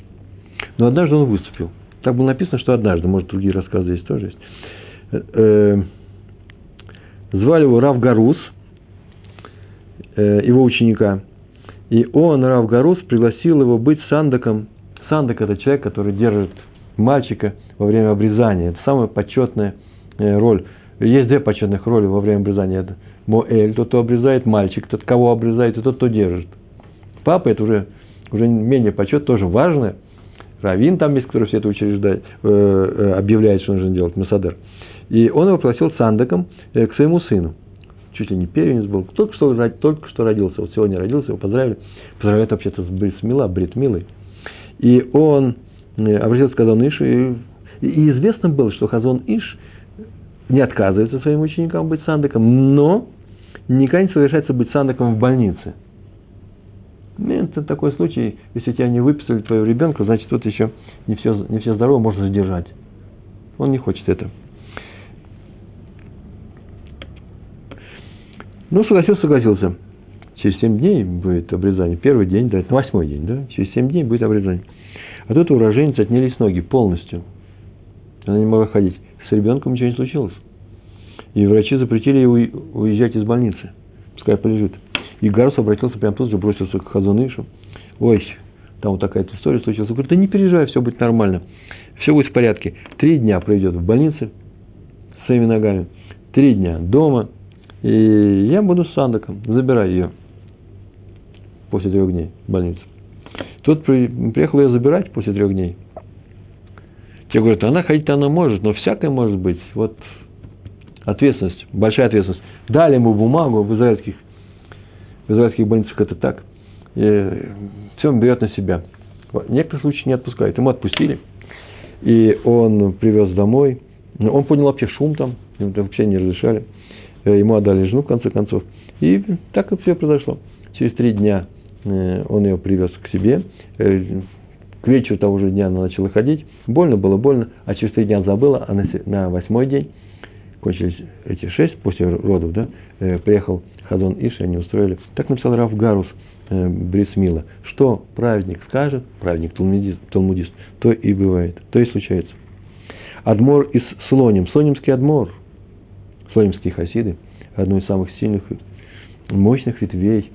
Но однажды он выступил. Так было написано, что однажды, может, другие рассказы здесь тоже есть. Э, э, звали его Рав Гарус, э, его ученика. И он, Рав Гарус, пригласил его быть сандаком. Сандак – это человек, который держит мальчика во время обрезания. Это самая почетная роль. Есть две почетных роли во время обрезания. Это Моэль, тот, кто обрезает, мальчик, тот, кого обрезает, и тот, кто держит. Папа – это уже уже менее почет, тоже важно. Равин там есть, который все это учреждает, э, э, объявляет, что нужно делать, Масадер. И он его пригласил сандаком э, к своему сыну. Чуть ли не первенец был. Только что, только что родился. Вот сегодня родился, его поздравили. Поздравляют вообще-то с Брисмила, Бритмилой. И он обратился к Хазон Ишу. И, и известно было, что Хазон Иш не отказывается своим ученикам быть сандаком, но никогда не совершается быть сандаком в больнице – это такой случай, если тебя не выписали твоего ребенка, значит, тут еще не все, не все здорово, можно задержать. Он не хочет это. Ну, согласился, согласился. Через семь дней будет обрезание. Первый день, да, это восьмой день, да, через семь дней будет обрезание. А тут у роженицы отнялись ноги полностью. Она не могла ходить. С ребенком ничего не случилось. И врачи запретили ей уезжать из больницы. Пускай полежит. И Гарус обратился прямо тут же, бросился к Хазунышу. Ой, там вот такая история случилась. Говорит, да не переживай, все будет нормально. Все будет в порядке. Три дня проведет в больнице с своими ногами. Три дня дома. И я буду с Сандаком. Забирай ее после трех дней в больницу. Тут приехал ее забирать после трех дней. Те говорят, она ходить она может, но всякое может быть. Вот ответственность, большая ответственность. Дали ему бумагу в израильских, в израильских больницах это так. И все он берет на себя. В некоторых случаях не отпускают. Ему отпустили. И он привез домой. Он понял вообще шум там. Ему вообще не разрешали. Э, ему отдали жену, в конце концов. И так и все произошло. Через три дня э, он ее привез к себе. Э, к вечеру того же дня она начала ходить. Больно было, больно. А через три дня забыла. А на восьмой день, кончились эти шесть после родов, да, приехал Хазон Иш, они устроили. Так написал Раф Гарус – Брисмила. Что праведник скажет, праведник талмудист, талмудист, то и бывает, то и случается. Адмор из Слоним, Слонимский Адмор, Слонимские хасиды, одно из самых сильных, мощных ветвей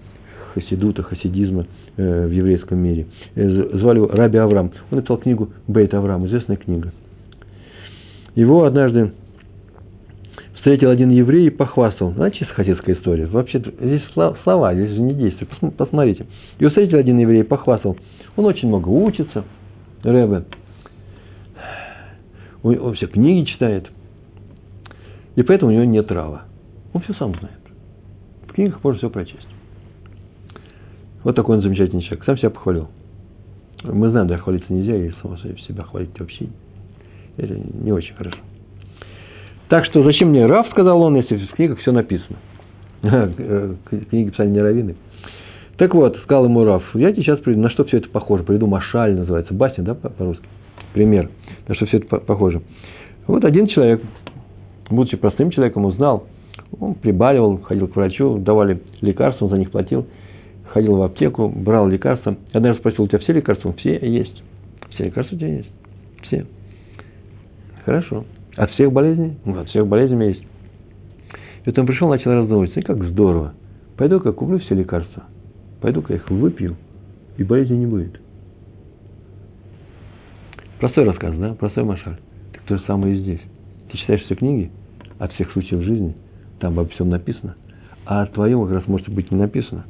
хасидута, хасидизма э, в еврейском мире. Э, звали его Раби Авраам. Он написал книгу Бейт Авраам, известная книга. Его однажды встретил один еврей и похвастал. Знаете, чисто хасидская история. Вообще, здесь слова, здесь же не действия. Посмотрите. И встретил один еврей и похвастал. Он очень много учится, Рэбе. Он все книги читает. И поэтому у него нет трава. Он все сам знает. В книгах можно все прочесть. Вот такой он замечательный человек. Сам себя похвалил. Мы знаем, да, хвалиться нельзя, и само себя хвалить вообще. Это не очень хорошо. Так что зачем мне Раф, сказал он, если в книгах все написано. Книги писали не раввины. Так вот, сказал ему Раф, я тебе сейчас приду, на что все это похоже? Приду Машаль называется, басня, да, по-русски? Пример, на что все это похоже. Вот один человек, будучи простым человеком, узнал, он прибаливал, ходил к врачу, давали лекарства, он за них платил, ходил в аптеку, брал лекарства. Даже спросил, у тебя все лекарства? Все есть. Все лекарства у тебя есть. Все. Хорошо. От всех болезней? Ну, от всех болезней у меня есть. И вот он пришел, начал раздумывать. Смотри, как здорово. Пойду-ка куплю все лекарства. Пойду-ка их выпью, и болезни не будет. Простой рассказ, да? Простой машаль. Так то же самое и здесь. Ты читаешь все книги от всех случаев жизни, там обо всем написано, а о твоем как раз может быть не написано.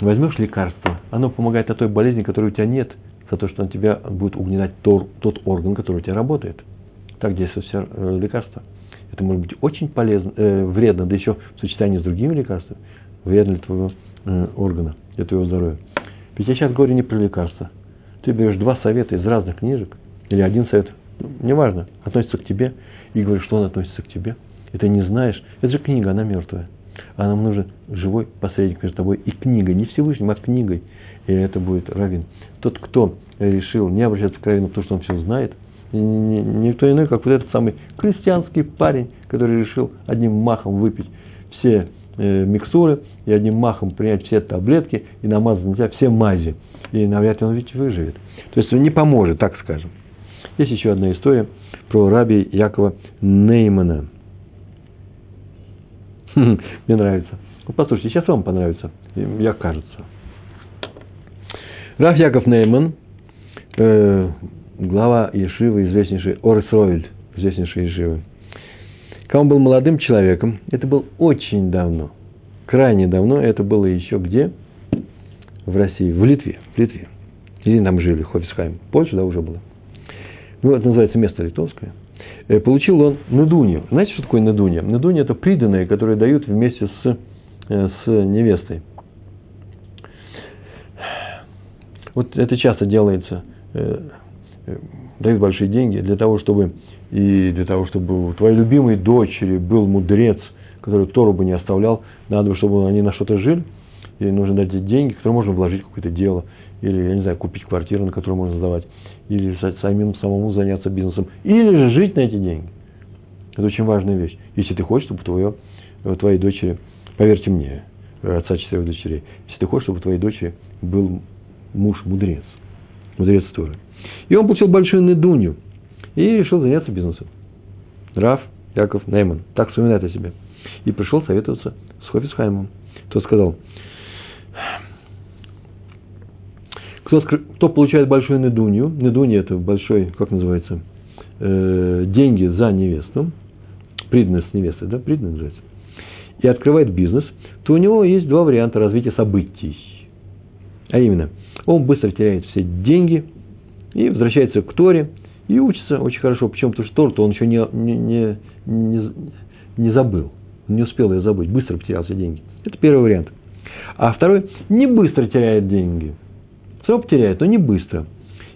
Возьмешь лекарство, оно помогает от той болезни, которой у тебя нет, за то, что он тебя будет угнетать тот, тот орган, который у тебя работает – так действует все э, лекарства. Это может быть очень полезно, э, вредно, да еще в сочетании с другими лекарствами, вредно для твоего э, органа, для твоего здоровья. Ведь я сейчас говорю не про лекарства. Ты берешь два совета из разных книжек, или один совет, неважно, относится к тебе, и говоришь, что он относится к тебе. И ты не знаешь, это же книга, она мертвая. А нам нужен живой посредник между тобой и книгой, не Всевышним, а книгой. И это будет равин. Тот, кто решил не обращаться к равину, потому что он все знает, никто иной, как вот этот самый крестьянский парень, который решил одним махом выпить все э, микстуры и одним махом принять все таблетки и намазать на себя все мази. И навряд ли он ведь выживет. То есть не поможет, так скажем. Есть еще одна история про раби Якова Неймана. Мне нравится. Вот послушайте, сейчас вам понравится, я кажется. Раф Яков Нейман, э, глава Ешивы, известнейший Оресройль, известнейший Ешивы. Когда он был молодым человеком, это было очень давно, крайне давно, это было еще где? В России, в Литве, в Литве. Или там жили, Хофисхайм. Польша, да, уже было. Ну, это называется место литовское. Э, получил он недунью. Знаете, что такое недунья? Недунья – это приданные, которые дают вместе с, э, с невестой. Вот это часто делается э, дают большие деньги для того, чтобы и для того, чтобы у твоей любимой дочери был мудрец, который Тору бы не оставлял, надо, чтобы они на что-то жили, и нужно дать деньги, которые можно вложить в какое-то дело, или, я не знаю, купить квартиру, на которую можно сдавать, или самим самому заняться бизнесом, или же жить на эти деньги. Это очень важная вещь. Если ты хочешь, чтобы твое, у твоей дочери, поверьте мне, отца четырех дочерей, если ты хочешь, чтобы твоей дочери был муж-мудрец, мудрец Торы, и он получил большую недунью и решил заняться бизнесом. Раф Яков Нейман. Так вспоминает о себе. И пришел советоваться с Хофисхаймом. Тот сказал, кто, кто получает большую недунью, недунья это большой, как называется, э, деньги за невесту, приданность невесты, да, приданность называется, и открывает бизнес, то у него есть два варианта развития событий. А именно, он быстро теряет все деньги и возвращается к Торе и учится очень хорошо. Почему? Потому что Тору-то он еще не, не, не, не забыл, не успел ее забыть, быстро потерял все деньги. Это первый вариант. А второй не быстро теряет деньги. Все потеряет, но не быстро.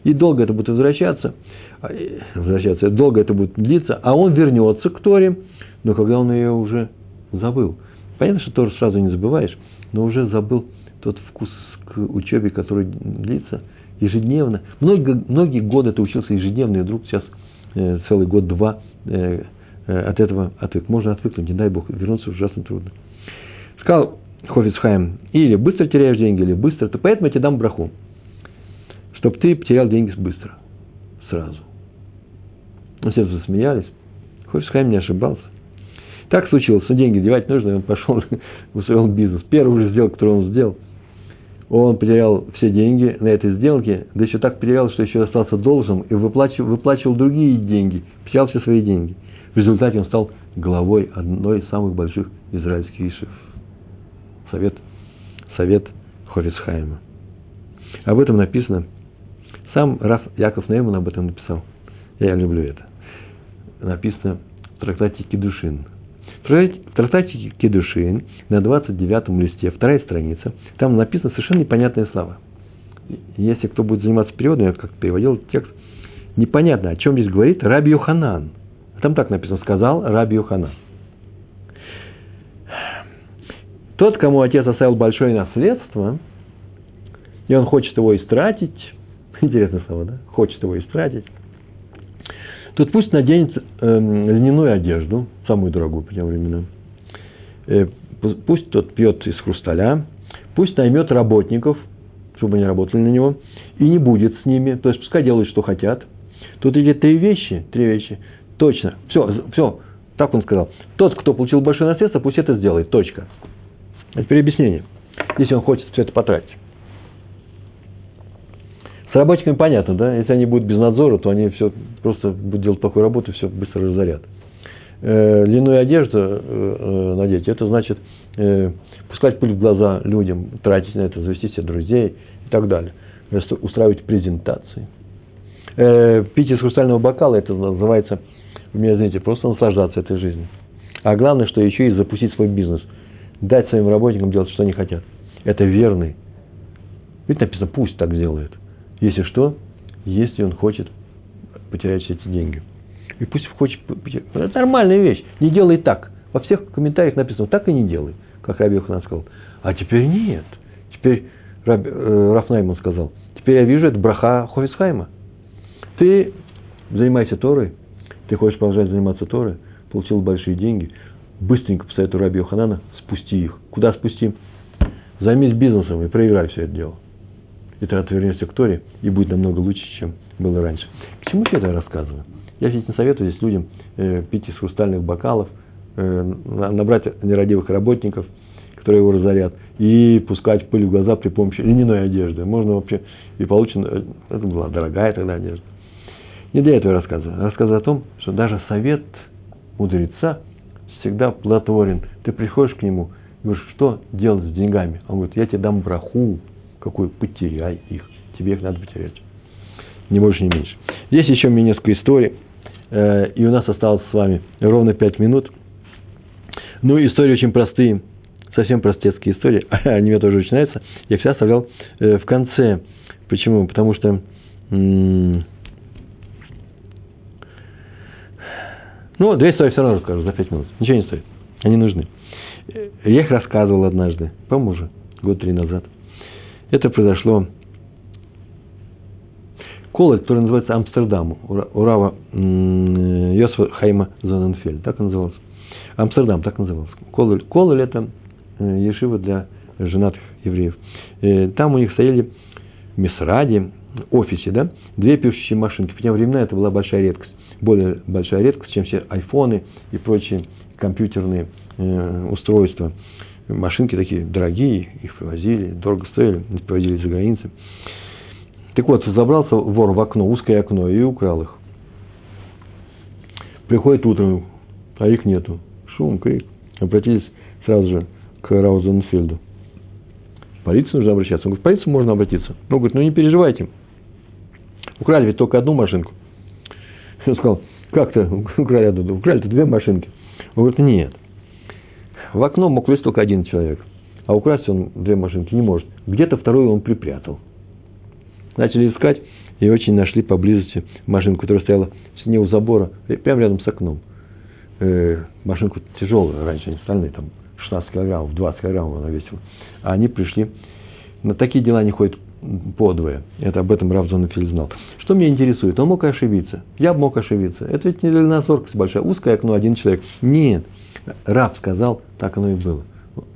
И долго это будет возвращаться, а, возвращаться, долго это будет длиться, а он вернется к Торе, но когда он ее уже забыл. Понятно, что Тору сразу не забываешь, но уже забыл тот вкус к учебе, который длится ежедневно. Многие, многие годы ты учился ежедневно, и вдруг сейчас э, целый год-два э, э, от этого отвык. Можно отвыкнуть, не дай Бог, вернуться ужасно трудно. Сказал Хофицхайм, или быстро теряешь деньги, или быстро, то поэтому я тебе дам браху, чтобы ты потерял деньги быстро, сразу. Ну, все засмеялись. Хофицхайм не ошибался. Так случилось, что деньги девать нужно, и он пошел, устроил бизнес. Первую же сделку, которую он сделал, он потерял все деньги на этой сделке, да еще так потерял, что еще остался должным и выплачивал, выплачивал другие деньги, потерял все свои деньги. В результате он стал главой одной из самых больших израильских ишев. Совет, совет Хорисхайма. Об этом написано. Сам Раф Яков Нейман об этом написал. Я люблю это. Написано в трактате Кедушин – в трактате Кедушин на 29 листе, вторая страница, там написано совершенно непонятные слова. Если кто будет заниматься переводом, я как переводил текст, непонятно, о чем здесь говорит Раби Юханан. Там так написано, сказал Раби Юханан. Тот, кому отец оставил большое наследство, и он хочет его истратить, интересное слово, да? Хочет его истратить, Тут пусть наденет э, льняную одежду, самую дорогую по тем временам. Э, пусть тот пьет из хрусталя, пусть наймет работников, чтобы они работали на него, и не будет с ними, то есть пускай делают, что хотят. Тут эти три вещи, три вещи, точно, все, все, так он сказал. Тот, кто получил большое наследство, пусть это сделает, точка. А теперь объяснение, если он хочет все это потратить. С работниками понятно, да? Если они будут без надзора, то они все просто будут делать плохую работу, все быстро разорят. Э, льняную одежду э, э, надеть, это значит пускать пыль в глаза людям, тратить на это, завести себе друзей и так далее. Устраивать презентации. Пить из хрустального бокала, это называется, вы меня знаете, просто наслаждаться этой жизнью. А главное, что еще и запустить свой бизнес. Дать своим работникам делать, что они хотят. Это верный. Ведь написано, пусть так делает. Если что, если он хочет потерять все эти деньги. И пусть хочет... Это нормальная вещь. Не делай так. Во всех комментариях написано, так и не делай, как Раби Йоханан сказал. А теперь нет. Теперь Раби, э, сказал, теперь я вижу, это браха Хофисхайма. Ты занимайся Торой, ты хочешь продолжать заниматься Торой, получил большие деньги, быстренько по совету Раби Йоханана спусти их. Куда спусти? Займись бизнесом и проиграй все это дело и ты отвернешься к Торе, и будет намного лучше, чем было раньше. К чему я это рассказываю? Я ведь не советую здесь людям э, пить из хрустальных бокалов, э, набрать нерадивых работников, которые его разорят, и пускать пыль в глаза при помощи льняной одежды. Можно вообще и получено, э, это была дорогая тогда одежда. Не для этого я рассказываю. Рассказываю о том, что даже совет мудреца всегда плодотворен. Ты приходишь к нему говоришь, что делать с деньгами? Он говорит, я тебе дам браху, какую потеряй их. Тебе их надо потерять. Не больше, не меньше. Здесь еще меня несколько историй. Э, и у нас осталось с вами ровно пять минут. Ну, истории очень простые. Совсем простецкие истории. Они меня тоже начинаются. Я всегда оставлял э, в конце. Почему? Потому что ну, две истории все равно расскажу за пять минут. Ничего не стоит. Они нужны. Э, я их рассказывал однажды, по-моему, уже год три назад. Это произошло колокол, который называется Амстердам, у Рава Йосфа Хайма Зоненфельд, так назывался. Амстердам, так назывался. Кололь, Кололь это э, ешива для женатых евреев. Э, там у них стояли в Мисраде, офисе, да, две пишущие машинки. В те времена это была большая редкость. более большая редкость, чем все айфоны и прочие компьютерные э, устройства. Машинки такие дорогие, их привозили, дорого стоили, привозили за границы. Так вот, забрался вор в окно, узкое окно, и украл их. Приходит утром, а их нету. Шум, крик. Обратились сразу же к Раузенфельду. В полицию нужно обращаться. Он говорит, в полицию можно обратиться. Ну, говорит, ну не переживайте. Украли ведь только одну машинку. Он сказал, как-то украли одну, украли-то две машинки. Он говорит, нет. В окно мог влезть только один человек. А украсть он две машинки не может. Где-то вторую он припрятал. Начали искать и очень нашли поблизости машинку, которая стояла не у забора, прямо рядом с окном. Э, машинку тяжелую, раньше они стальные, там 16 килограммов, 20 килограммов она весила. А они пришли, на такие дела не ходят подвое. Это об этом Рав Зонефиль знал. Что меня интересует? Он мог ошибиться. Я мог ошибиться. Это ведь не дальнозоркость большая. Узкое окно, один человек. Нет. Раб сказал, так оно и было.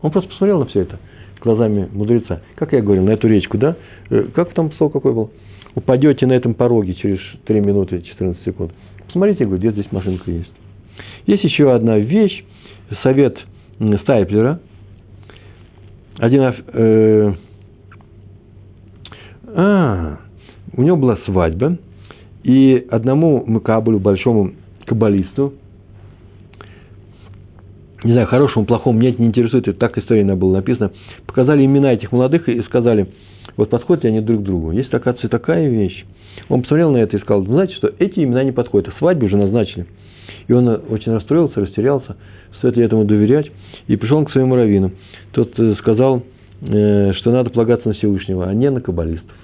Он просто посмотрел на все это глазами мудреца. Как я говорил, на эту речку, да? Э, как там слово какой был? Упадете на этом пороге через 3 минуты 14 секунд. Посмотрите, говорю, где здесь машинка есть. Есть еще одна вещь, совет Стайплера. Один, э, а, у него была свадьба, и одному Макабулю, большому каббалисту, не знаю, хорошему, плохому, меня это не интересует, это так история была написана, показали имена этих молодых и сказали, вот подходят ли они друг к другу. Есть, оказывается, такая вещь. Он посмотрел на это и сказал, знаете, что эти имена не подходят, а свадьбу уже назначили. И он очень расстроился, растерялся, стоит ли этому доверять, и пришел к своему раввину. Тот э, сказал, э, что надо полагаться на Всевышнего, а не на каббалистов.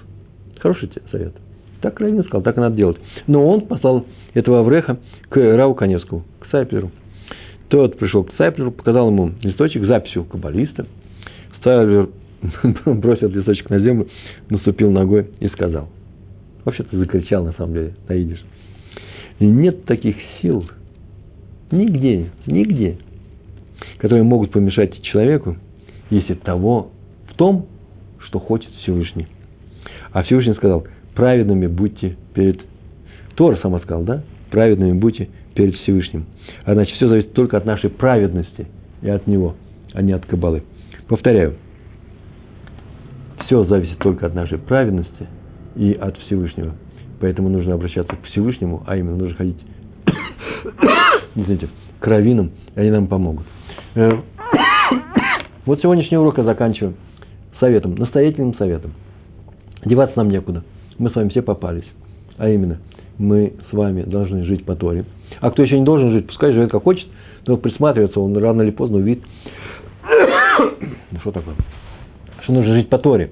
Хороший совет. Так Равин сказал, так и надо делать. Но он послал этого Авреха к Раву Каневскому, к Стайплеру. Тот пришел к Стайплеру, показал ему листочек записью каббалиста. Стайплер бросил листочек на землю, наступил ногой и сказал. Вообще-то закричал на самом деле, на идиш. Нет таких сил нигде, нигде, которые могут помешать человеку, если того в том, что хочет Всевышний. А Всевышний сказал, праведными будьте перед... Тор сама сказал, да? Праведными будьте перед Всевышним. А значит, все зависит только от нашей праведности и от Него, а не от Кабалы. Повторяю, все зависит только от нашей праведности и от Всевышнего. Поэтому нужно обращаться к Всевышнему, а именно нужно ходить извините, к раввинам, и они нам помогут. Э, вот сегодняшний урок я заканчиваю советом, настоятельным советом. Деваться нам некуда. Мы с вами все попались. А именно, мы с вами должны жить по Торе. А кто еще не должен жить, пускай живет как хочет, но присматриваться, он рано или поздно увидит. Ну что такое? Что нужно жить по Торе.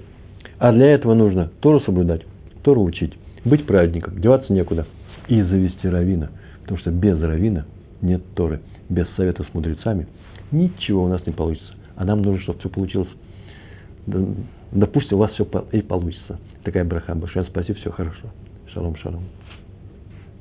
А для этого нужно Тору соблюдать, Тору учить, быть праведником, деваться некуда и завести равина. Потому что без равина нет Торы. Без совета с мудрецами ничего у нас не получится. А нам нужно, чтобы все получилось. Да пусть у вас все и получится. Такая браха. Большое спасибо, все хорошо. Шалом, шалом.